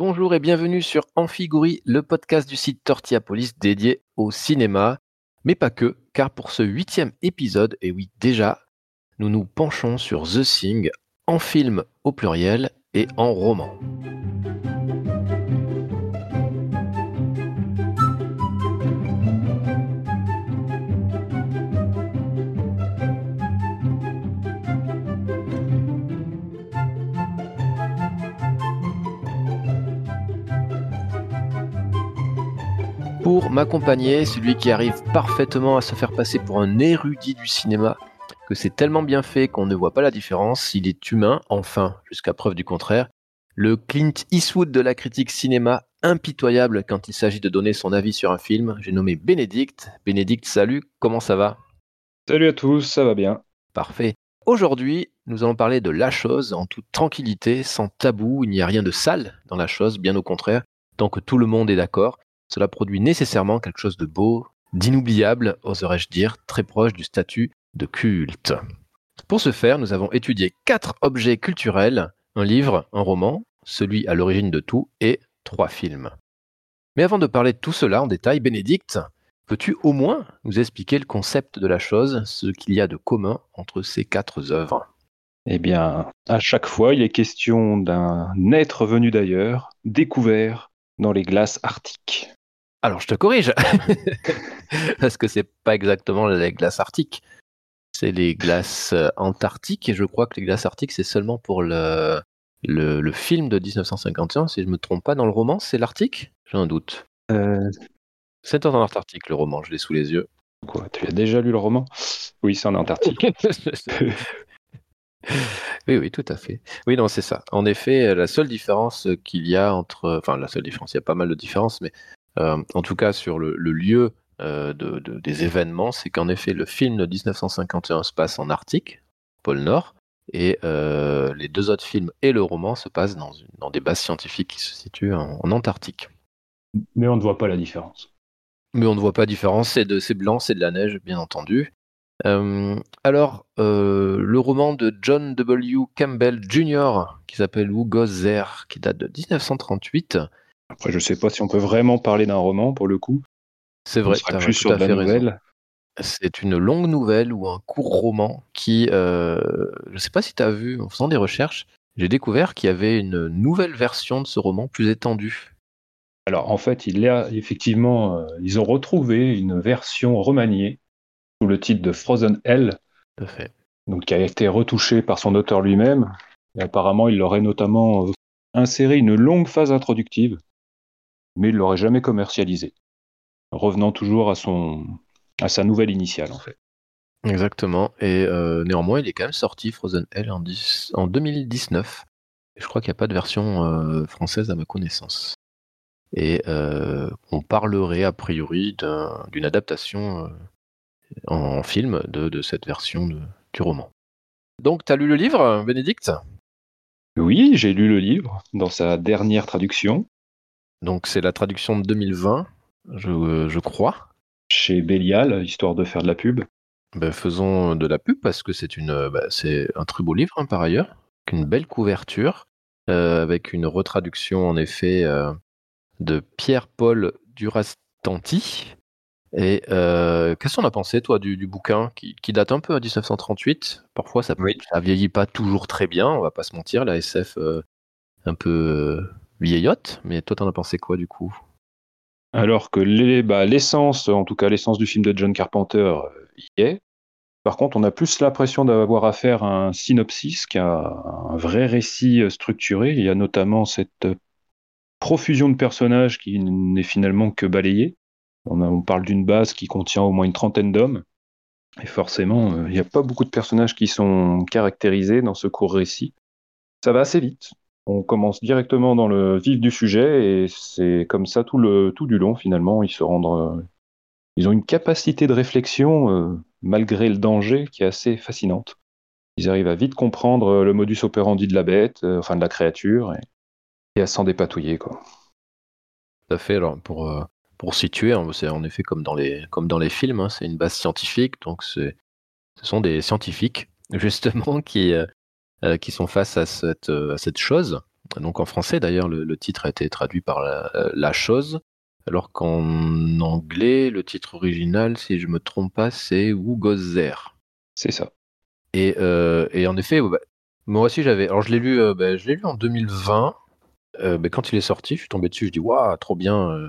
Bonjour et bienvenue sur Amphigourie, le podcast du site Tortillapolis dédié au cinéma, mais pas que, car pour ce huitième épisode, et oui déjà, nous nous penchons sur The Thing en film au pluriel et en roman. Pour m'accompagner, celui qui arrive parfaitement à se faire passer pour un érudit du cinéma, que c'est tellement bien fait qu'on ne voit pas la différence, il est humain, enfin, jusqu'à preuve du contraire, le Clint Eastwood de la critique cinéma, impitoyable quand il s'agit de donner son avis sur un film, j'ai nommé Bénédicte. Bénédicte, salut, comment ça va? Salut à tous, ça va bien. Parfait. Aujourd'hui, nous allons parler de la chose en toute tranquillité, sans tabou, il n'y a rien de sale dans la chose, bien au contraire, tant que tout le monde est d'accord. Cela produit nécessairement quelque chose de beau, d'inoubliable, oserais-je dire, très proche du statut de culte. Pour ce faire, nous avons étudié quatre objets culturels, un livre, un roman, celui à l'origine de tout, et trois films. Mais avant de parler de tout cela en détail, Bénédicte, peux-tu au moins nous expliquer le concept de la chose, ce qu'il y a de commun entre ces quatre œuvres? Eh bien, à chaque fois, il est question d'un être venu d'ailleurs, découvert dans les glaces arctiques. Alors je te corrige, parce que c'est pas exactement les glaces arctiques, c'est les glaces euh, antarctiques, et je crois que les glaces arctiques c'est seulement pour le, le, film de 1951, si je me trompe pas, dans le roman, c'est l'Arctique? J'ai un doute. Euh... C'est en Antarctique le roman, je l'ai sous les yeux. Quoi, tu as déjà lu le roman? Oui, c'est en Antarctique. oui, oui, tout à fait. Oui, non, c'est ça. En effet, la seule différence qu'il y a entre, enfin, la seule différence, il y a pas mal de différences, mais en tout cas sur le, lieu euh, des événements, c'est qu'en effet le film de 1951 se passe en Arctique, pôle Nord, et euh, les deux autres films et le roman se passent dans, des bases scientifiques qui se situent en, Antarctique. Mais on ne voit pas la différence. Mais on ne voit pas la différence, c'est blanc, c'est de la neige, bien entendu. alors, le roman de John W. Campbell Jr., qui s'appelle Who Goes There, qui date de 1938, après, je ne sais pas si on peut vraiment parler d'un roman pour le coup. C'est vrai, tu plus sur la nouvelle. C'est une longue nouvelle ou un court roman qui, euh, je ne sais pas si tu as vu, en faisant des recherches, j'ai découvert qu'il y avait une nouvelle version de ce roman plus étendue. Alors en fait, il y a effectivement, euh, ils ont retrouvé une version remaniée sous le titre de Frozen Hell, fait. donc qui a été retouchée par son auteur lui-même. Et apparemment, il aurait notamment euh, inséré une longue phase introductive mais il l'aurait jamais commercialisé. Revenant toujours à, son, à sa nouvelle initiale, en fait. Exactement. Et euh, néanmoins, il est quand même sorti Frozen Hell en, en 2019. je crois qu'il n'y a pas de version euh, française à ma connaissance. Et euh, on parlerait a priori d'une adaptation en film de, cette version du roman. Donc, tu as lu le livre, Bénédicte? Oui, j'ai lu le livre dans sa dernière traduction. Donc c'est la traduction de 2020, je, crois. Chez Bélial, histoire de faire de la pub. Ben, faisons de la pub parce que c'est une, ben, c'est un très beau livre hein, par ailleurs, une belle couverture, euh, avec une retraduction en effet euh, de Pierre-Paul Durastanti. Et euh, qu'est-ce qu'on a pensé, toi, du, bouquin qui, date un peu à 1938 Parfois, ça, ne vieillit pas toujours très bien, on va pas se mentir. La SF un peu vieillotte, mais toi, t'en as pensé quoi du coup? Alors que bah, l'essence, en tout cas l'essence du film de John Carpenter, euh, y est. Par contre, on a plus l'impression d'avoir affaire à un synopsis qu'à un vrai récit euh, structuré. Il y a notamment cette euh, profusion de personnages qui n'est finalement que balayée. On, on parle d'une base qui contient au moins une trentaine d'hommes. Et forcément, il n'y a pas beaucoup de personnages qui sont caractérisés dans ce court récit. Ça va assez vite on commence directement dans le vif du sujet et c'est comme ça tout le tout du long finalement. Ils se rendent, euh, ils ont une capacité de réflexion euh, malgré le danger qui est assez fascinante. Ils arrivent à vite comprendre euh, le modus operandi de la bête, enfin de la créature, et, à s'en dépatouiller quoi. Tout à fait. Alors pour pour situer, hein, c'est en effet comme dans les comme dans les films, hein, c'est une base scientifique, donc ce sont des scientifiques justement qui qui sont face à cette, euh, à cette chose. Donc en français d'ailleurs, le, titre a été traduit par la, chose, alors qu'en anglais, le titre original, si je me trompe pas, c'est Who Goes There. C'est ça. Et, et, en effet, bah, moi aussi j'avais. Alors je l'ai lu, bah, je l'ai lu en 2020. Bah, quand il est sorti, je suis tombé dessus, je dis waouh, trop bien,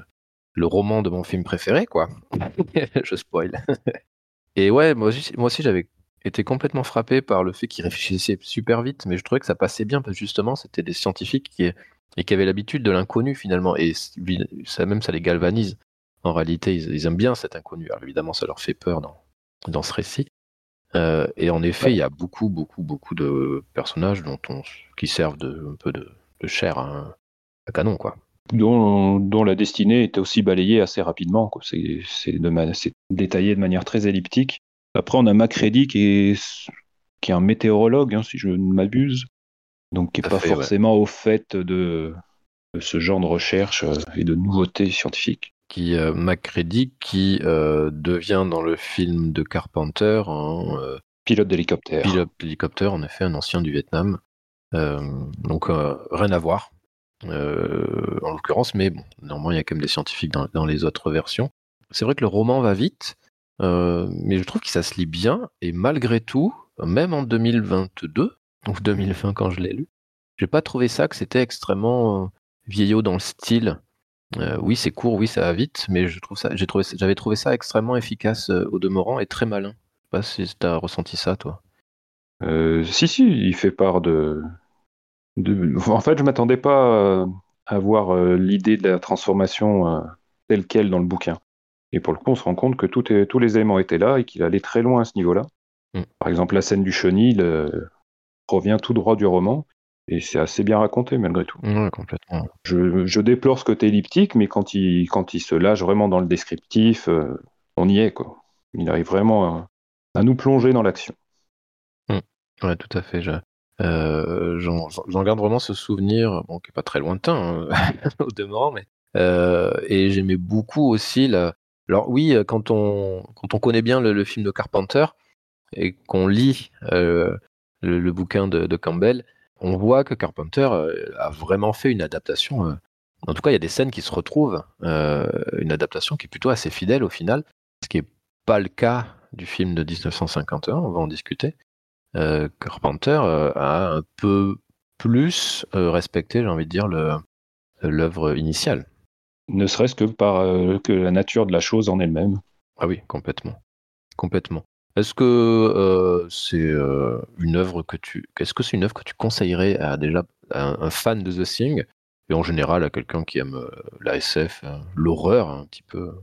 le roman de mon film préféré, quoi. je spoil. et ouais, moi aussi, moi aussi j'avais été complètement frappé par le fait qu'il réfléchissait super vite, mais je trouvais que ça passait bien parce que justement, c'était des scientifiques qui, et qui avaient l'habitude de l'inconnu finalement, et ça même ça les galvanise. En réalité, ils, aiment bien cet inconnu. Alors évidemment, ça leur fait peur dans, dans ce récit. Euh, et en effet, il y a beaucoup, beaucoup, beaucoup de personnages dont on, qui servent de, un peu de, chair à, canon, quoi. Dont, dont, la destinée est aussi balayée assez rapidement. C'est détaillé de manière très elliptique. Après, on a Macready qui est, qui est un météorologue, hein, si je ne m'abuse, donc qui n'est pas forcément au fait de, ce genre de recherche euh, et de nouveautés scientifiques. Qui, euh, Macready, qui euh, devient dans le film de Carpenter pilote d'hélicoptère. Pilote d'hélicoptère, en effet, un ancien du Vietnam. donc rien à voir, en l'occurrence, mais bon, normalement il y a quand même des scientifiques dans les autres versions. C'est vrai que le roman va vite, euh, mais je trouve que ça se lit bien, et malgré tout, même en 2022, donc 2020 quand je l'ai lu, j'ai pas trouvé ça que c'était extrêmement euh, vieillot dans le style. Euh, oui, c'est court, oui, ça va vite, mais je trouvé, j'avais trouvé ça extrêmement efficace au demeurant et très malin. Je sais pas si tu as ressenti ça, toi. si, si, il fait part de. de... En fait, je m'attendais pas à voir l'idée de la transformation telle qu'elle dans le bouquin. Et pour le coup, on se rend compte que tous les éléments étaient là et qu'il allait très loin à ce niveau-là. Mm. Par exemple, la scène du chenil euh, provient tout droit du roman. Et c'est assez bien raconté malgré tout. complètement. Je, déplore ce côté elliptique, mais quand il, quand il se lâche vraiment dans le descriptif, euh, on y est. Quoi. Il arrive vraiment à, nous plonger dans l'action. Oui, mm. Ouais, tout à fait. Euh, j'en garde vraiment ce souvenir, bon, qui n'est pas très lointain hein, au demeurant, mais et j'aimais beaucoup aussi la, alors oui, euh, quand on, quand on connaît bien le, film de Carpenter et qu'on lit euh, le, bouquin de, Campbell, on voit que Carpenter euh, a vraiment fait une adaptation. en tout cas, il y a des scènes qui se retrouvent, une adaptation qui est plutôt assez fidèle au final, ce qui n'est pas le cas du film de 1951, on va en discuter. Carpenter a un peu plus respecté, j'ai envie de dire, l'œuvre initiale ne serait-ce que par euh, que la nature de la chose en elle-même. Ah oui, complètement. Complètement. Est-ce que euh, c'est euh, une œuvre que tu est-ce que c'est une œuvre que tu conseillerais à déjà un, fan de The Thing? Et en général à quelqu'un qui aime la SF, l'horreur un petit peu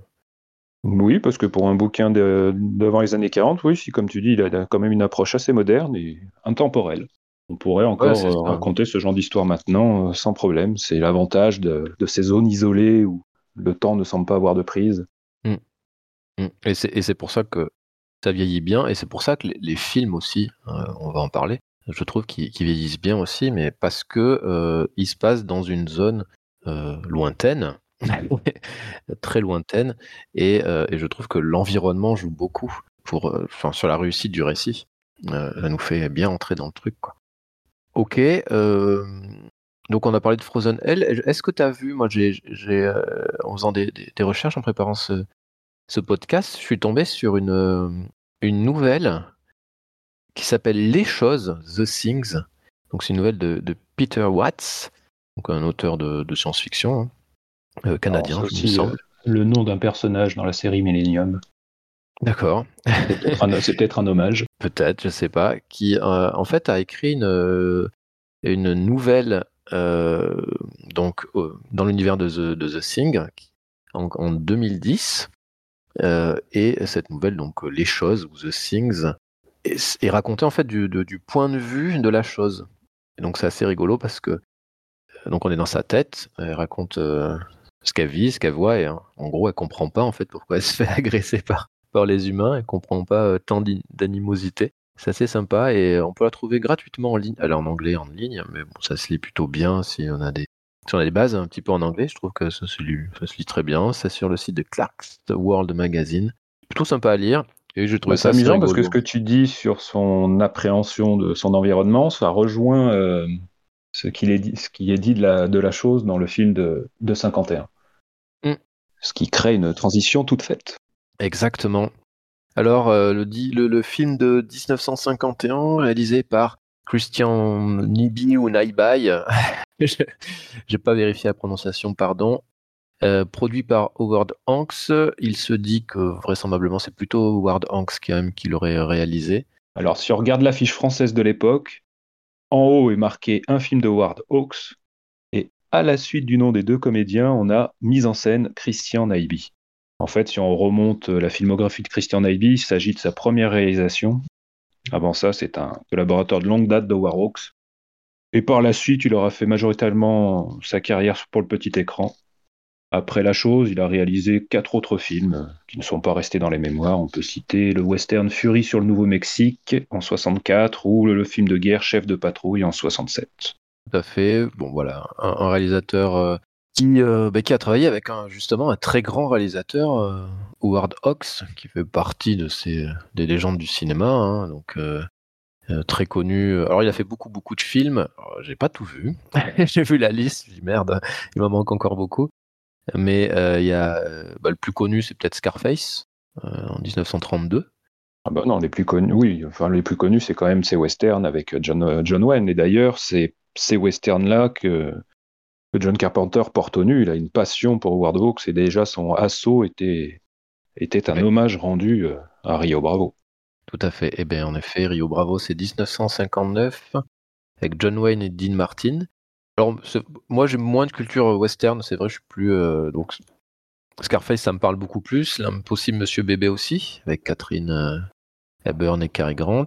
Oui, parce que pour un bouquin devant les années 40, oui, si comme tu dis, il a quand même une approche assez moderne et intemporelle. On pourrait encore euh, raconter ce genre d'histoire maintenant euh, sans problème. C'est l'avantage de, ces zones isolées où le temps ne semble pas avoir de prise. Mmh. Mmh. Et c'est pour ça que ça vieillit bien, et c'est pour ça que les, films aussi, euh, on va en parler, je trouve qu'ils vieillissent bien aussi, mais parce que ils se passent dans une zone lointaine, très lointaine, et, je trouve que l'environnement joue beaucoup pour, sur la réussite du récit. ça nous fait bien entrer dans le truc. Quoi. Ok. Euh, donc on a parlé de Frozen Hell. Est-ce que tu as vu, moi j'ai, euh, en faisant des, recherches, en préparant ce, podcast, je suis tombé sur une, euh, une nouvelle qui s'appelle Les choses, The Things. Donc c'est une nouvelle de, Peter Watts, donc un auteur de, science-fiction hein, canadien, il me semble. le nom d'un personnage dans la série Millennium. D'accord. C'est peut-être un, hommage. Peut-être, je sais pas. Qui euh, en fait a écrit une, euh, une nouvelle euh, donc dans l'univers de The, de The Thing en, 2010. et cette nouvelle, donc Les choses ou The Things, est, racontée en fait du, du, point de vue de la chose. Et donc c'est assez rigolo parce que donc on est dans sa tête, elle raconte ce qu'elle vit, ce qu'elle voit, et en gros elle comprend pas en fait pourquoi elle se fait agresser par par les humains et comprend pas euh, tant d'animosité. C'est assez sympa et on peut la trouver gratuitement en ligne. Elle est en anglais en ligne, mais bon, ça se lit plutôt bien si on a des, si on a des bases un petit peu en anglais. Je trouve que ça se lit, ça se lit très bien. C'est sur le site de Clark's World Magazine. Plutôt sympa à lire. Et je trouve bah, ça amusant parce que ce que tu dis sur son appréhension de son environnement, ça rejoint euh, ce, qu'il est dit, ce qui est dit de la, de la chose dans le film de, de 51. Mm. Ce qui crée une transition toute faite. Exactement. Alors, euh, le, film de 1951, réalisé par Christian Nibi ou Naibai, j'ai pas vérifié la prononciation, pardon, Euh, produit par Howard Hanks, il se dit que vraisemblablement c'est plutôt Howard Hanks quand qui l'aurait réalisé. Alors, si on regarde l'affiche française de l'époque, en haut est marqué un film de Howard Hawks, et à la suite du nom des deux comédiens, on a mise en scène Christian Naibi. En fait, si on remonte la filmographie de Christian Naibi, il s'agit de sa première réalisation. Avant ça, c'est un collaborateur de longue date de Howard Hawks. Et par la suite, il aura fait majoritairement sa carrière pour le petit écran. Après la chose, il a réalisé quatre autres films euh, qui ne sont pas restés dans les mémoires. On peut citer le western Fury sur le Nouveau-Mexique en 64 ou le, film de guerre Chef de patrouille en 67. Tout à fait. Bon, voilà, un, un réalisateur euh, qui, euh, bah, qui a travaillé avec un, justement un très grand réalisateur, euh, Howard Hawks, qui fait partie de ces, des légendes du cinéma. hein, donc, euh, très connu. Alors, il a fait beaucoup, beaucoup de films. J'ai pas tout vu. J'ai vu la liste. Je dis merde, il m'en manque encore beaucoup. Mais il y a bah, le plus connu, c'est peut-être Scarface en 1932. Ah bah non, les plus connus, oui, enfin les plus connus, c'est quand même ces westerns avec John, John Wayne. Et d'ailleurs, c'est ces westerns-là que, que John Carpenter porte au nu. Il a une passion pour Howard Hawks et déjà son assaut était, était un Ouais. hommage rendu euh, à Rio Bravo. Tout à fait. Eh bien, en effet, Rio Bravo, c'est 1959 avec John Wayne et Dean Martin. Alors, moi, j'ai moins de culture western, c'est vrai, je suis plus. euh, donc, Scarface, ça me parle beaucoup plus. L'impossible Monsieur Bébé aussi, avec Catherine euh, Hepburn et Cary Grant.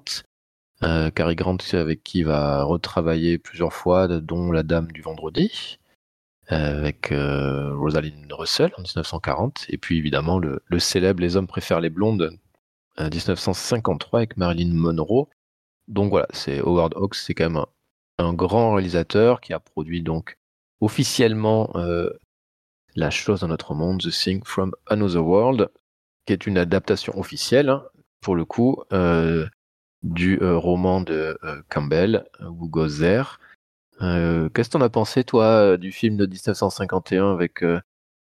Euh, Cary Grant, c'est avec qui il va retravailler plusieurs fois, dont La Dame du Vendredi, euh, avec euh, Rosalind Russell en 1940. Et puis, évidemment, le, célèbre Les hommes préfèrent les blondes, euh, 1953, avec Marilyn Monroe. Donc voilà, c'est Howard Hawks, c'est quand même un, grand réalisateur qui a produit donc officiellement euh, La chose dans notre monde, The Thing from Another World, qui est une adaptation officielle, hein, pour le coup, du roman de Campbell, Who Goes There. Euh, Qu'est-ce que t'en as pensé, toi, euh, du film de 1951 avec euh,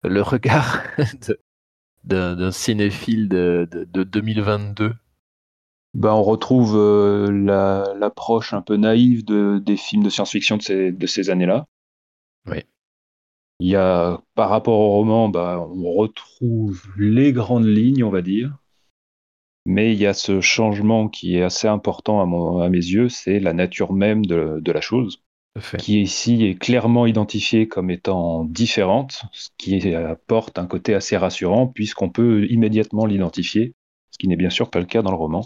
le regard d'un cinéphile de, de- de 2022 Bah, on retrouve euh, la- l'approche un peu naïve de, des films de science-fiction de ces, de ces années-là. Oui. Il y a, par rapport au roman, bah, on retrouve les grandes lignes, on va dire. Mais il y a ce changement qui est assez important à, mon- à mes yeux, c'est la nature même de, de la chose, qui ici est clairement identifiée comme étant différente, ce qui apporte un côté assez rassurant, puisqu'on peut immédiatement l'identifier, ce qui n'est bien sûr pas le cas dans le roman.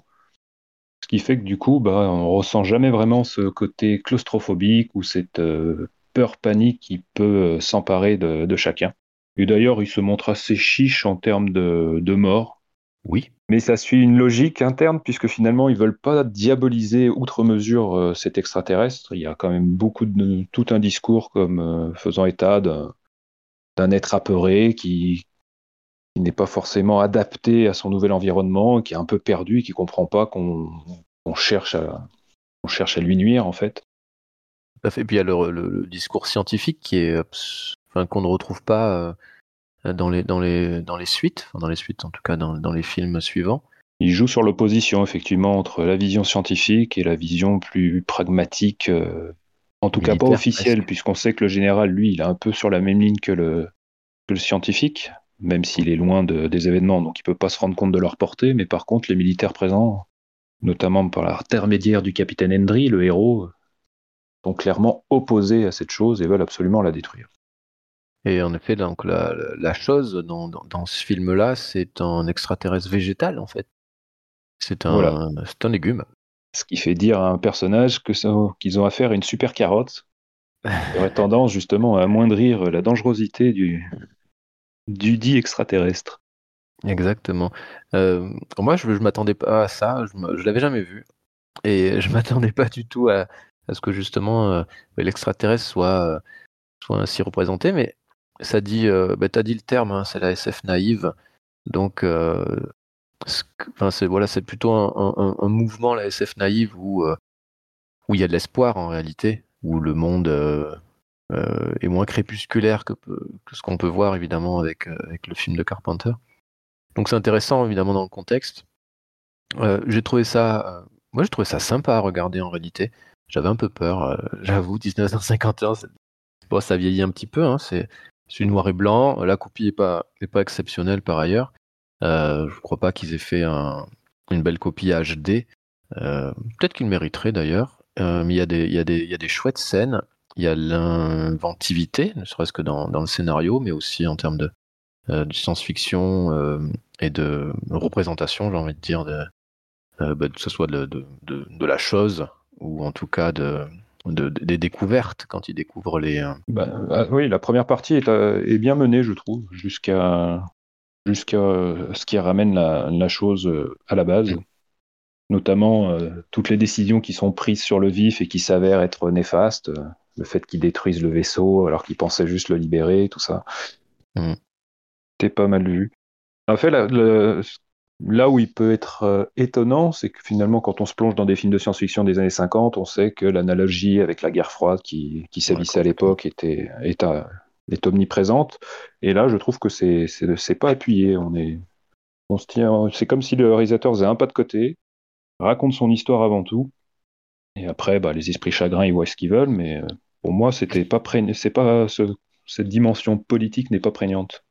Ce qui fait que du coup, bah, on ressent jamais vraiment ce côté claustrophobique ou cette euh, peur panique qui peut euh, s'emparer de, chacun. Et d'ailleurs, il se montre assez chiche en termes de mort. Oui. Mais ça suit une logique interne puisque finalement ils veulent pas diaboliser outre mesure euh, cet extraterrestre. Il y a quand même beaucoup de tout un discours comme euh, faisant état d'un être apeuré qui, n'est pas forcément adapté à son nouvel environnement, qui est un peu perdu et qui comprend pas qu'on cherche à lui nuire en fait. Fait. Puis il y a le, discours scientifique qu'on ne retrouve pas euh, dans les dans les dans les suites, enfin, dans les suites en tout cas dans, dans les films suivants. Il joue sur l'opposition effectivement entre la vision scientifique et la vision plus pragmatique, euh, en tout cas pas officielle, puisqu'on sait que le général, lui, il est un peu sur la même ligne que le, que le scientifique, même s'il est loin de- des événements, donc il peut pas se rendre compte de leur portée. Mais par contre, les militaires présents, notamment par l'intermédiaire du capitaine Hendry, le héros, sont clairement opposés à cette chose et veulent absolument la détruire. Et en effet, donc la, chose dans, dans, dans ce film-là, c'est un extraterrestre végétal en fait. C'est un Voilà. un légume. Ce qui fait dire à un personnage qu'ils ont affaire à une super carotte, qui aurait tendance justement à amoindrir la dangerosité du, du dit extraterrestre. Exactement. Euh, moi, je, je m'attendais pas à ça. Je, je l'avais jamais vu, et je m'attendais pas du tout à, à ce que justement euh, l'extraterrestre soit soit ainsi représenté. Mais ça dit, euh, bah, dit le terme, hein, c'est la SF naïve. Donc, euh, ce que- enfin, c'est voilà, c'est plutôt un, mouvement la SF naïve où euh, où il y a de l'espoir en réalité. où le monde est moins crépusculaire que, ce qu'on peut voir évidemment avec, avec le film de Carpenter. Donc c'est intéressant évidemment dans le contexte. j'ai trouvé ça, moi j'ai trouvé ça sympa à regarder en réalité. J'avais un peu peur, j'avoue, 1951, bon, ça vieillit un petit peu, hein, c'est du noir et blanc. La copie n'est pas, exceptionnelle par ailleurs. je ne crois pas qu'ils aient fait une belle copie HD. Peut-être qu'ils mériteraient d'ailleurs. mais il y, a des, chouettes scènes. Il y a l'inventivité, ne serait-ce que dans, le scénario, mais aussi en termes de, science-fiction et de représentation, j'ai envie de dire, bah, que ce soit de, la chose ou en tout cas de, des découvertes quand il découvre les. Euh, bah, ah, oui, la première partie est, euh, est bien menée, je trouve, jusqu'à jusqu'à ce qui ramène la, la, chose euh, à la base. Notamment toutes les décisions qui sont prises sur le vif et qui s'avèrent être néfastes. le fait qu'ils détruisent le vaisseau alors qu'ils pensaient juste le libérer, tout ça. Mm. C'était pas mal vu. En fait, la, Là où il peut être euh, étonnant, c'est que finalement, quand on se plonge dans des films de science-fiction des années 50, on sait que l'analogie avec la guerre froide qui, qui à l'époque était, est, est, omniprésente. Et là, je trouve que c'est c'est pas appuyé. On est, on se tient. C'est comme si le réalisateur faisait un pas de côté, raconte son histoire avant tout, et après, bah, les esprits chagrins, ils voient ce qu'ils veulent. Mais euh, pour moi, c'était pas c'est pas cette dimension politique n'est pas prégnante.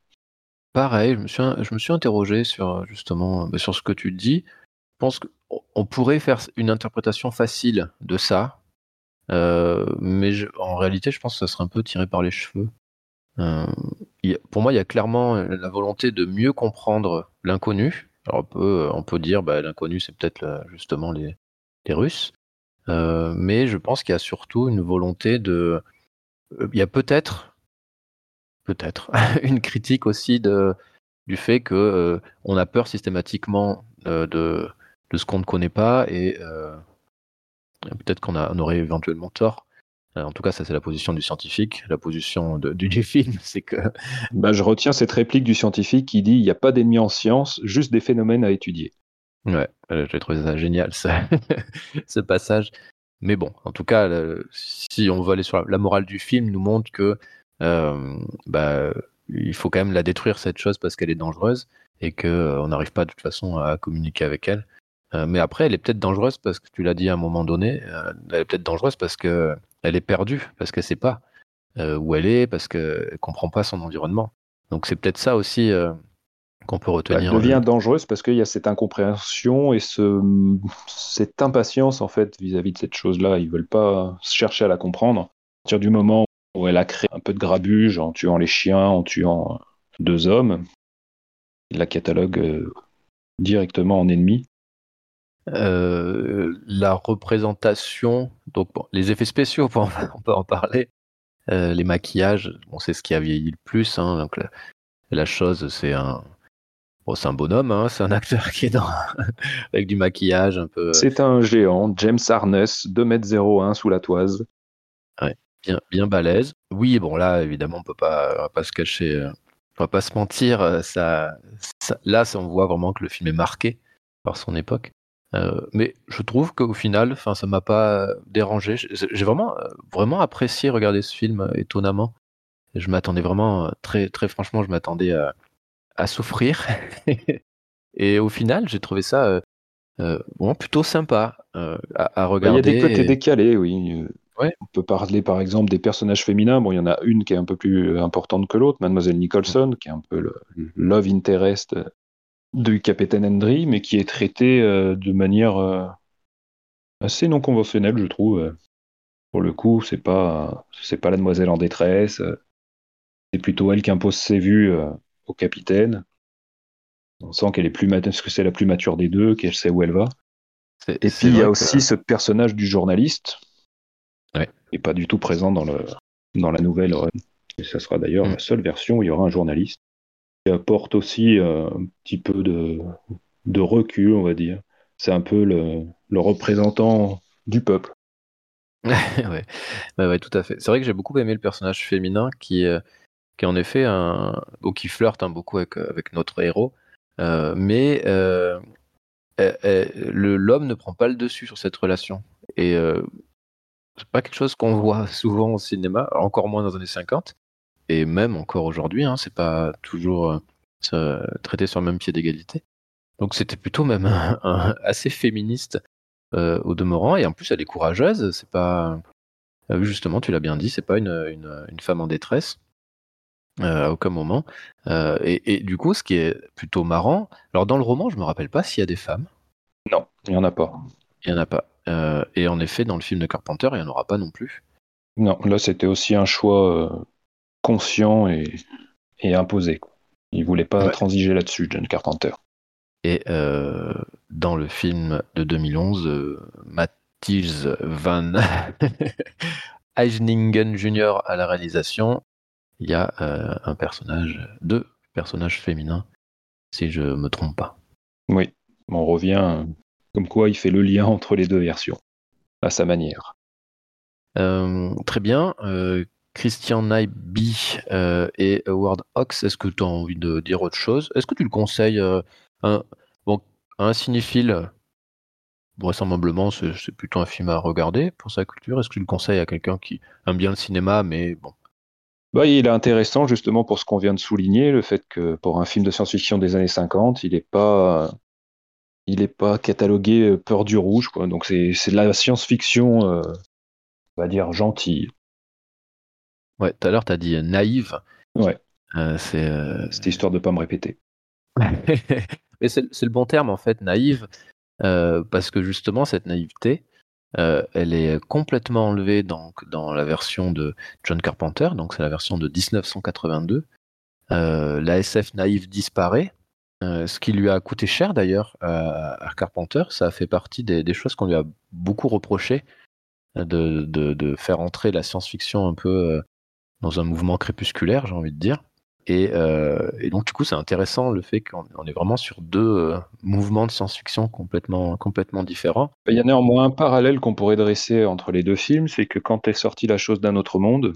Pareil, je me suis, je me suis interrogé sur justement bah, sur ce que tu dis. Je pense qu'on pourrait faire une interprétation facile de ça, euh, mais en réalité, je pense que ça serait un peu tiré par les cheveux. Euh, pour moi, il y a clairement la volonté de mieux comprendre l'inconnu. Alors on peut, on peut dire, bah, l'inconnu, c'est peut-être justement les, les Russes, euh, mais je pense qu'il y a surtout une volonté de. Il y a peut-être peut-être une critique aussi de, du fait que euh, on a peur systématiquement euh, de, de, ce qu'on ne connaît pas et euh, peut-être qu'on on aurait éventuellement tort. En tout cas, ça c'est la position du scientifique. La position de, du, film, c'est que. Bah, je retiens cette réplique du scientifique qui dit il n'y a pas d'ennemis en science, juste des phénomènes à étudier. Ouais, j'ai trouvé ça génial, ça, ce passage. Mais bon, en tout cas, si on veut aller sur la morale du film, nous montre que bah, il faut quand même la détruire cette chose parce qu'elle est dangereuse et qu'on euh, n'arrive pas de toute façon à communiquer avec elle. Euh, mais après, elle est peut-être dangereuse parce que tu l'as dit à un moment donné. elle est peut-être dangereuse parce que elle est perdue, parce qu'elle sait pas où elle est, parce qu'elle comprend pas son environnement. Donc c'est peut-être ça aussi qu'on peut retenir. Elle devient dangereuse parce qu'il y a cette incompréhension et ce, cette impatience en fait vis-à-vis de cette chose-là. Ils veulent pas chercher à la comprendre. À partir du moment où elle a créé un peu de grabuge en tuant les chiens, en tuant deux hommes. Il la catalogue euh, directement en ennemi. Euh, la représentation, donc les effets spéciaux, on peut en parler. Euh, les maquillages, bon, c'est ce qui a vieilli le plus. Hein, donc la, chose, c'est un, bon, c'est un bonhomme, hein, c'est un acteur qui est dans avec du maquillage un peu. C'est un géant, James Harness, 2m01 sous la toise. Ouais bien, bien balèze. Oui, bon là, évidemment, on peut pas, va pas se cacher, euh, on va pas se mentir. Euh, ça, là, ça, on voit vraiment que le film est marqué par son époque. Euh, mais je trouve qu'au final, enfin, ça m'a pas dérangé. J'ai vraiment, vraiment apprécié regarder ce film étonnamment. Je m'attendais vraiment très, très franchement, je m'attendais à, à, souffrir. Et au final, j'ai trouvé ça bon, plutôt sympa à, regarder. Il y a des côtés décalés, oui. On peut parler par exemple des personnages féminins. Bon, il y en a une qui est un peu plus importante que l'autre, Mademoiselle Nicholson, qui est un peu le love interest du capitaine Hendry, mais qui est traitée euh, de manière euh, assez non conventionnelle, je trouve. Pour le coup, c'est pas c'est pas la demoiselle en détresse. C'est plutôt elle qui impose ses vues euh, au capitaine. On sent qu'elle est plus que c'est la plus mature des deux, qu'elle sait où elle va. Et puis il y a aussi ce personnage du journaliste et pas du tout présent dans, le, dans la nouvelle. Et ça sera d'ailleurs mm. la seule version où il y aura un journaliste. Qui apporte aussi euh, un petit peu de, de recul, on va dire. C'est un peu le, le représentant du peuple. ouais. ouais, tout à fait. C'est vrai que j'ai beaucoup aimé le personnage féminin qui, euh, qui en effet un, ou qui flirte hein, beaucoup avec, avec notre héros, euh, mais l'homme ne prend pas le dessus sur cette relation. Et c'est pas quelque chose qu'on voit souvent au cinéma, encore moins dans les années 50, et même encore aujourd'hui, hein, c'est pas toujours euh, traité sur le même pied d'égalité. Donc c'était plutôt même assez féministe euh, au demeurant, et en plus elle est courageuse, c'est pas euh, justement, tu l'as bien dit, c'est pas une, une, femme en détresse. à aucun moment. et, du coup, ce qui est plutôt marrant, alors dans le roman, je me rappelle pas s'il y a des femmes. Non, il y en a pas. Il y en a pas. Et en effet, dans le film de Carpenter, il y en aura pas non plus. Non, là c'était aussi un choix conscient et, et imposé. Il voulait pas transiger là-dessus, John Carpenter. Et dans le film de 2011, euh, Mathilde Van Eijningen Jr. à la réalisation, il y a euh, un personnage, deux personnages féminins, si je me trompe pas. Oui, on revient comme quoi il fait le lien entre les deux versions, à sa manière. Euh, très bien. Christian Nyby et Howard Hawks, est-ce que tu as envie de dire autre chose? Est-ce que tu le conseilles un, bon, un cinéphile? Vraisemblablement, c'est plutôt un film à regarder pour sa culture. Est-ce que tu le conseilles à quelqu'un qui aime bien le cinéma, mais bon bah, Il est intéressant justement pour ce qu'on vient de souligner, le fait que pour un film de science-fiction des années 50, il n'est pas, il est pas catalogué euh, peur du rouge. Quoi. Donc c'est de la science-fiction, euh, on va dire, gentille. Ouais, tout à l'heure, tu as dit euh, naïve. Ouais. c'est C'était histoire de ne pas me répéter. Mais c'est le bon terme, en fait, naïve. Parce que justement, cette naïveté, elle est complètement enlevée dans, dans la version de John Carpenter, donc c'est la version de 1982. Euh, la SF naïve disparaît, ce qui lui a coûté cher d'ailleurs à, Carpenter. Ça fait partie des, choses qu'on lui a beaucoup reproché, de, de faire entrer la science-fiction un peu dans un mouvement crépusculaire, j'ai envie de dire. Euh, et, donc, du coup, c'est intéressant le fait qu'on est vraiment sur deux euh, mouvements de science-fiction complètement, complètement différents. Il y a néanmoins un parallèle qu'on pourrait dresser entre les deux films, c'est que quand est sortie La chose d'un autre monde,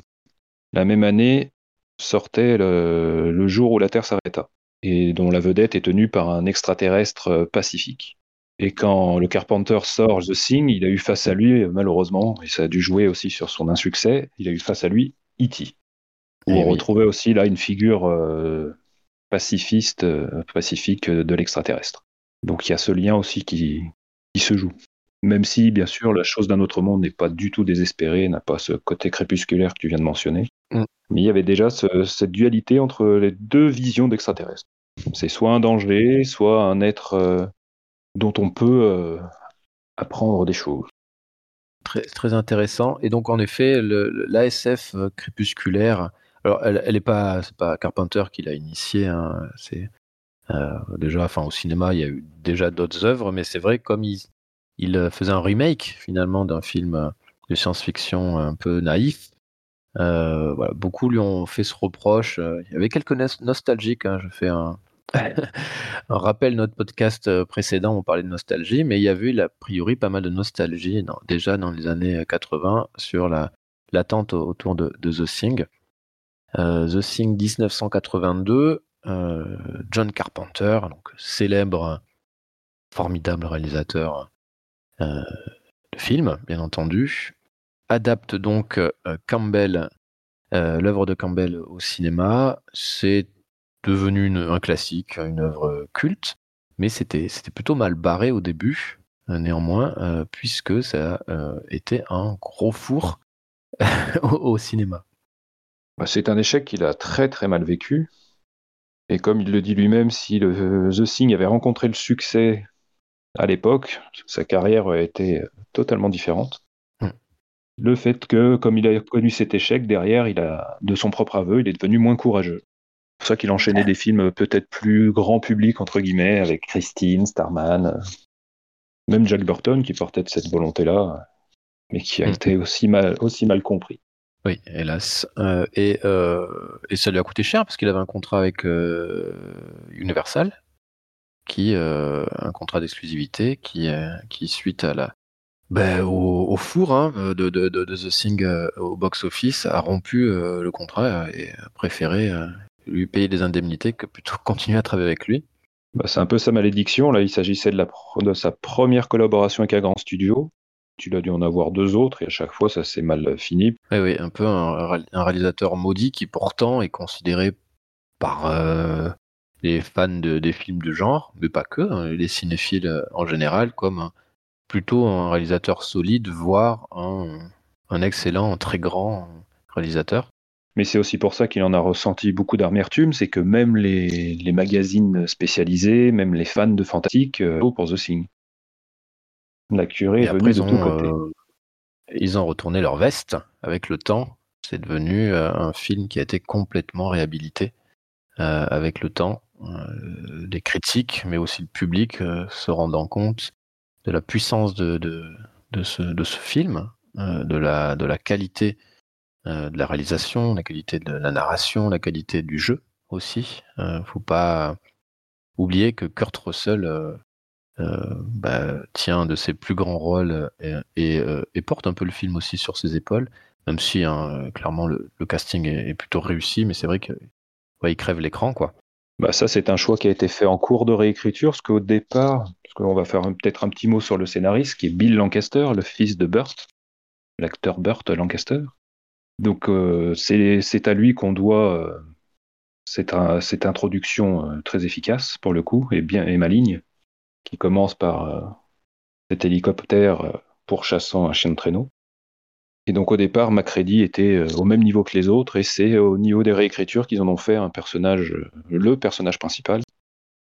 la même année sortait le, jour où la Terre s'arrêta, et dont la vedette est tenue par un extraterrestre euh, pacifique. Et quand le Carpenter sort The Thing, il a eu face à lui, malheureusement, et ça a dû jouer aussi sur son insuccès, il a eu face à lui E.T où on retrouvait aussi là une figure euh, pacifiste, euh, pacifique de l'extraterrestre. Donc il y a ce lien aussi qui, qui se joue. Même si, bien sûr, la chose d'un autre monde n'est pas du tout désespérée, n'a pas ce côté crépusculaire que tu viens de mentionner. Mm. Mais il y avait déjà cette dualité entre les deux visions d'extraterrestres. C'est soit un danger, soit un être euh, dont on peut apprendre des choses. Très, très intéressant. Et donc, en effet, l'ASF crépusculaire alors, elle, elle est pas, c'est pas Carpenter qui l'a initié. Hein, c'est euh, déjà, enfin, au cinéma, il y a eu déjà d'autres œuvres, mais c'est vrai comme il, il euh, faisait un remake finalement d'un film euh, de science-fiction un peu naïf. voilà, beaucoup lui ont fait ce reproche. Il y avait quelques nostalgiques. Hein, je fais un, un rappel notre podcast précédent, on parlait de nostalgie, mais il y avait a priori pas mal de nostalgie déjà dans les années 80 sur la l'attente autour de, The Thing. Euh, The Thing 1982, euh, John Carpenter, donc célèbre, formidable réalisateur euh, de films, bien entendu, adapte donc Campbell, l'œuvre de Campbell au cinéma. C'est devenu un classique, une œuvre culte, mais c'était plutôt mal barré au début, néanmoins, puisque ça était un gros four au, cinéma. Bah, c'est un échec qu'il a très très mal vécu. Et comme il le dit lui-même, si le, The Thing avait rencontré le succès à l'époque, sa carrière été totalement différente. Le fait que, comme il a connu cet échec, derrière, il a, de son propre aveu, il est devenu moins courageux. C'est pour ça qu'il enchaînait des films peut-être plus grand public, entre guillemets, avec Christine, Starman, même Jack Burton qui portait de cette volonté-là, mais qui a hmm. été aussi mal, aussi mal compris. Oui, hélas. Euh, et, euh, et, ça lui a coûté cher parce qu'il avait un contrat avec euh, Universal, qui un contrat d'exclusivité qui, qui suite à la ben, au, four hein, de, de, de, The Thing au box-office a rompu le contrat et a préféré lui payer des indemnités que plutôt continuer à travailler avec lui. Bah, c'est un peu sa malédiction. Là, il s'agissait de, la, de sa première collaboration avec un grand studio. Il a dû en avoir deux autres et à chaque fois ça s'est mal fini. Oui, oui, un peu un, réalisateur maudit qui pourtant est considéré par euh, les fans de, des films de genre, mais pas que, hein, les cinéphiles euh, en général, comme plutôt un réalisateur solide, voire un, un excellent, un très grand réalisateur. Mais c'est aussi pour ça qu'il en a ressenti beaucoup d'amertume, c'est que même les, les, magazines spécialisés, même les fans de fantastique, euh, pour The Thing. La curée est venue de tous côtés. Euh, ils ont retourné leur veste avec le temps. C'est devenu euh, un film qui a été complètement réhabilité avec le temps. Les critiques, mais aussi le public, se rendant compte de la puissance de, de, ce, de ce film, de, la, de la qualité euh, de la réalisation, la qualité de la narration, la qualité du jeu aussi. Euh, faut pas oublier que Kurt Russell euh, bah, tient de ses plus grands rôles et, porte un peu le film aussi sur ses épaules, même si hein, clairement le, casting est, plutôt réussi, mais c'est vrai qu'il crève l'écran quoi. Bah ça c'est un choix qui a été fait en cours de réécriture, parce qu'au départ, parce qu'on va faire peut-être un petit mot sur le scénariste, qui est Bill Lancaster, le fils de Burt, l'acteur Burt Lancaster. Donc euh, c'est à lui qu'on doit euh, cette, cette, introduction euh, très efficace pour le coup et bien et maligne qui commence par cet hélicoptère pourchassant un chien de traîneau. Et donc au départ, Macready était au même niveau que les autres, et c'est au niveau des réécritures qu'ils en ont fait un personnage, le personnage principal.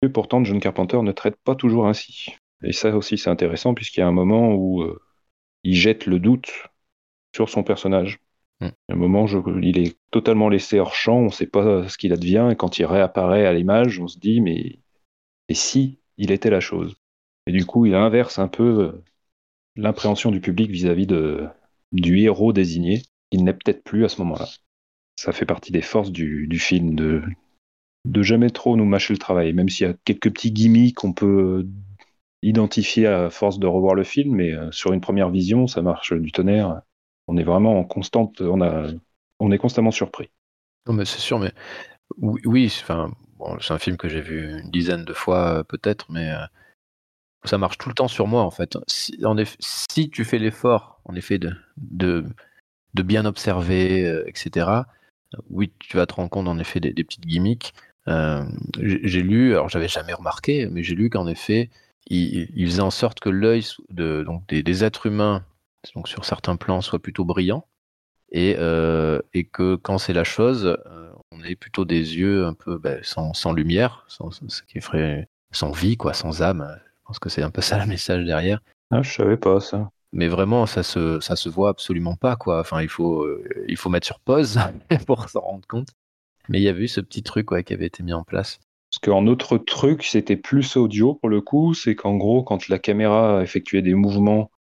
Et pourtant, John Carpenter ne traite pas toujours ainsi. Et ça aussi, c'est intéressant, puisqu'il y a un moment où il jette le doute sur son personnage. Mm. À un moment, il est totalement laissé hors champ, on ne sait pas ce qu'il advient, et quand il réapparaît à l'image, on se dit, mais et si il était la chose? Et du coup, il inverse un peu euh, l'appréhension du public vis-à-vis de, du héros désigné. Il n'est peut-être plus à ce moment-là. Ça fait partie des forces du, film de, de jamais trop nous mâcher le travail, même s'il y a quelques petits gimmicks qu'on peut identifier à force de revoir le film, mais euh, sur une première vision, ça marche du tonnerre on est vraiment en constante, on, a, on est constamment surpris. Non, mais c'est sûr, mais oui, enfin, c'est un film que j'ai vu une dizaine de fois euh, peut-être, mais euh, ça marche tout le temps sur moi en fait. Si, en effet, si tu fais l'effort, en effet, de, de, bien observer, euh, etc., oui, tu vas te rendre compte en effet des, petites gimmicks. j'ai lu, alors j'avais jamais remarqué, mais j'ai lu qu'en effet, il, il, faisait en sorte que l'œil de, des, des, êtres humains donc sur certains plans soit plutôt brillant et, euh, et que quand c'est la chose, euh, on ait plutôt des yeux un peu ben, sans, lumière, sans, ce sans vie, quoi, sans âme. Je pense que c'est un peu ça le message derrière. Ah, je savais pas ça. Mais vraiment, ça se, ça se voit absolument pas, quoi. Enfin, il faut, euh, il faut mettre sur pause pour s'en rendre compte. Mais il y avait eu ce petit truc ouais, qui avait été mis en place. Parce qu'en autre truc, c'était plus audio pour le coup, c'est qu'en gros, quand la caméra effectuait des mouvements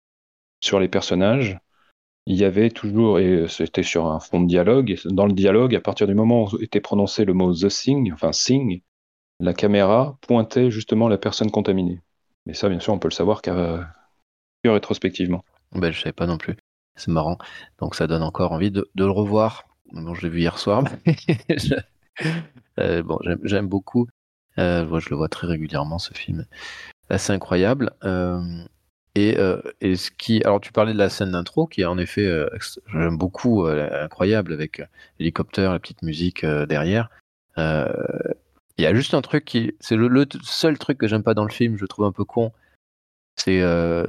sur les personnages, il y avait toujours, et c'était sur un fond de dialogue, dans le dialogue, à partir du moment où était prononcé le mot The Thing, enfin Thing, la caméra pointait justement la personne contaminée. Mais ça, bien sûr, on peut le savoir car, rétrospectivement. Ben, je savais pas non plus. C'est marrant. Donc ça donne encore envie de, le revoir. Bon, je l'ai vu hier soir. Euh, bon, j'aime beaucoup. Euh, je le vois très régulièrement, ce film. Assez incroyable. Euh, et, euh, et, ce qui, alors tu parlais de la scène d'intro qui est en effet, euh, j'aime beaucoup, euh, incroyable avec l'hélicoptère, la petite musique derrière. Il y a juste un truc qui, c'est le, seul truc que j'aime pas dans le film, je trouve un peu con. C'est